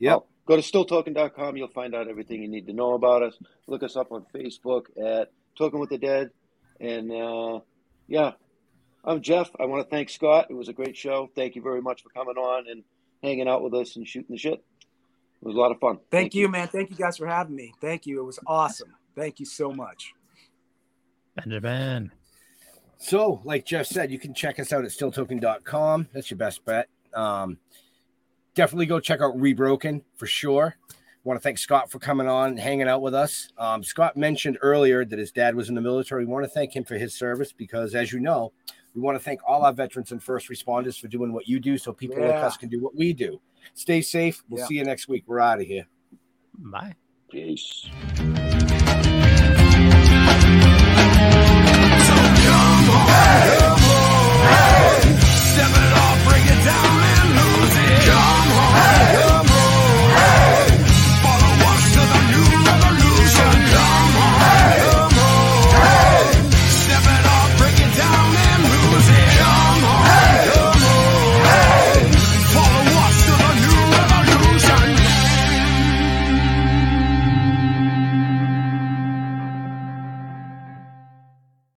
Yep. Oh, go to stilltalking.com. You'll find out everything you need to know about us. Look us up on Facebook at Talking with the Dead. And uh, yeah, I'm Jeff. I want to thank Scott. It was a great show. Thank you very much for coming on and hanging out with us and shooting the shit. It was a lot of fun. Thank, you, man. Thank you guys for having me. Thank you. It was awesome. Thank you so much. Benjamin. So, like Jeff said, you can check us out at stilltalking.com. That's your best bet. Um, definitely go check out Rebroken for sure. Want to thank Scott for coming on and hanging out with us. Um, Scott mentioned earlier that his dad was in the military. We want to thank him for his service because, as you know, we want to thank all our veterans and first responders for doing what you do so people yeah. like us can do what we do. Stay safe. We'll yeah. see you next week. We're out of here. Bye. Peace. Come on. Hey.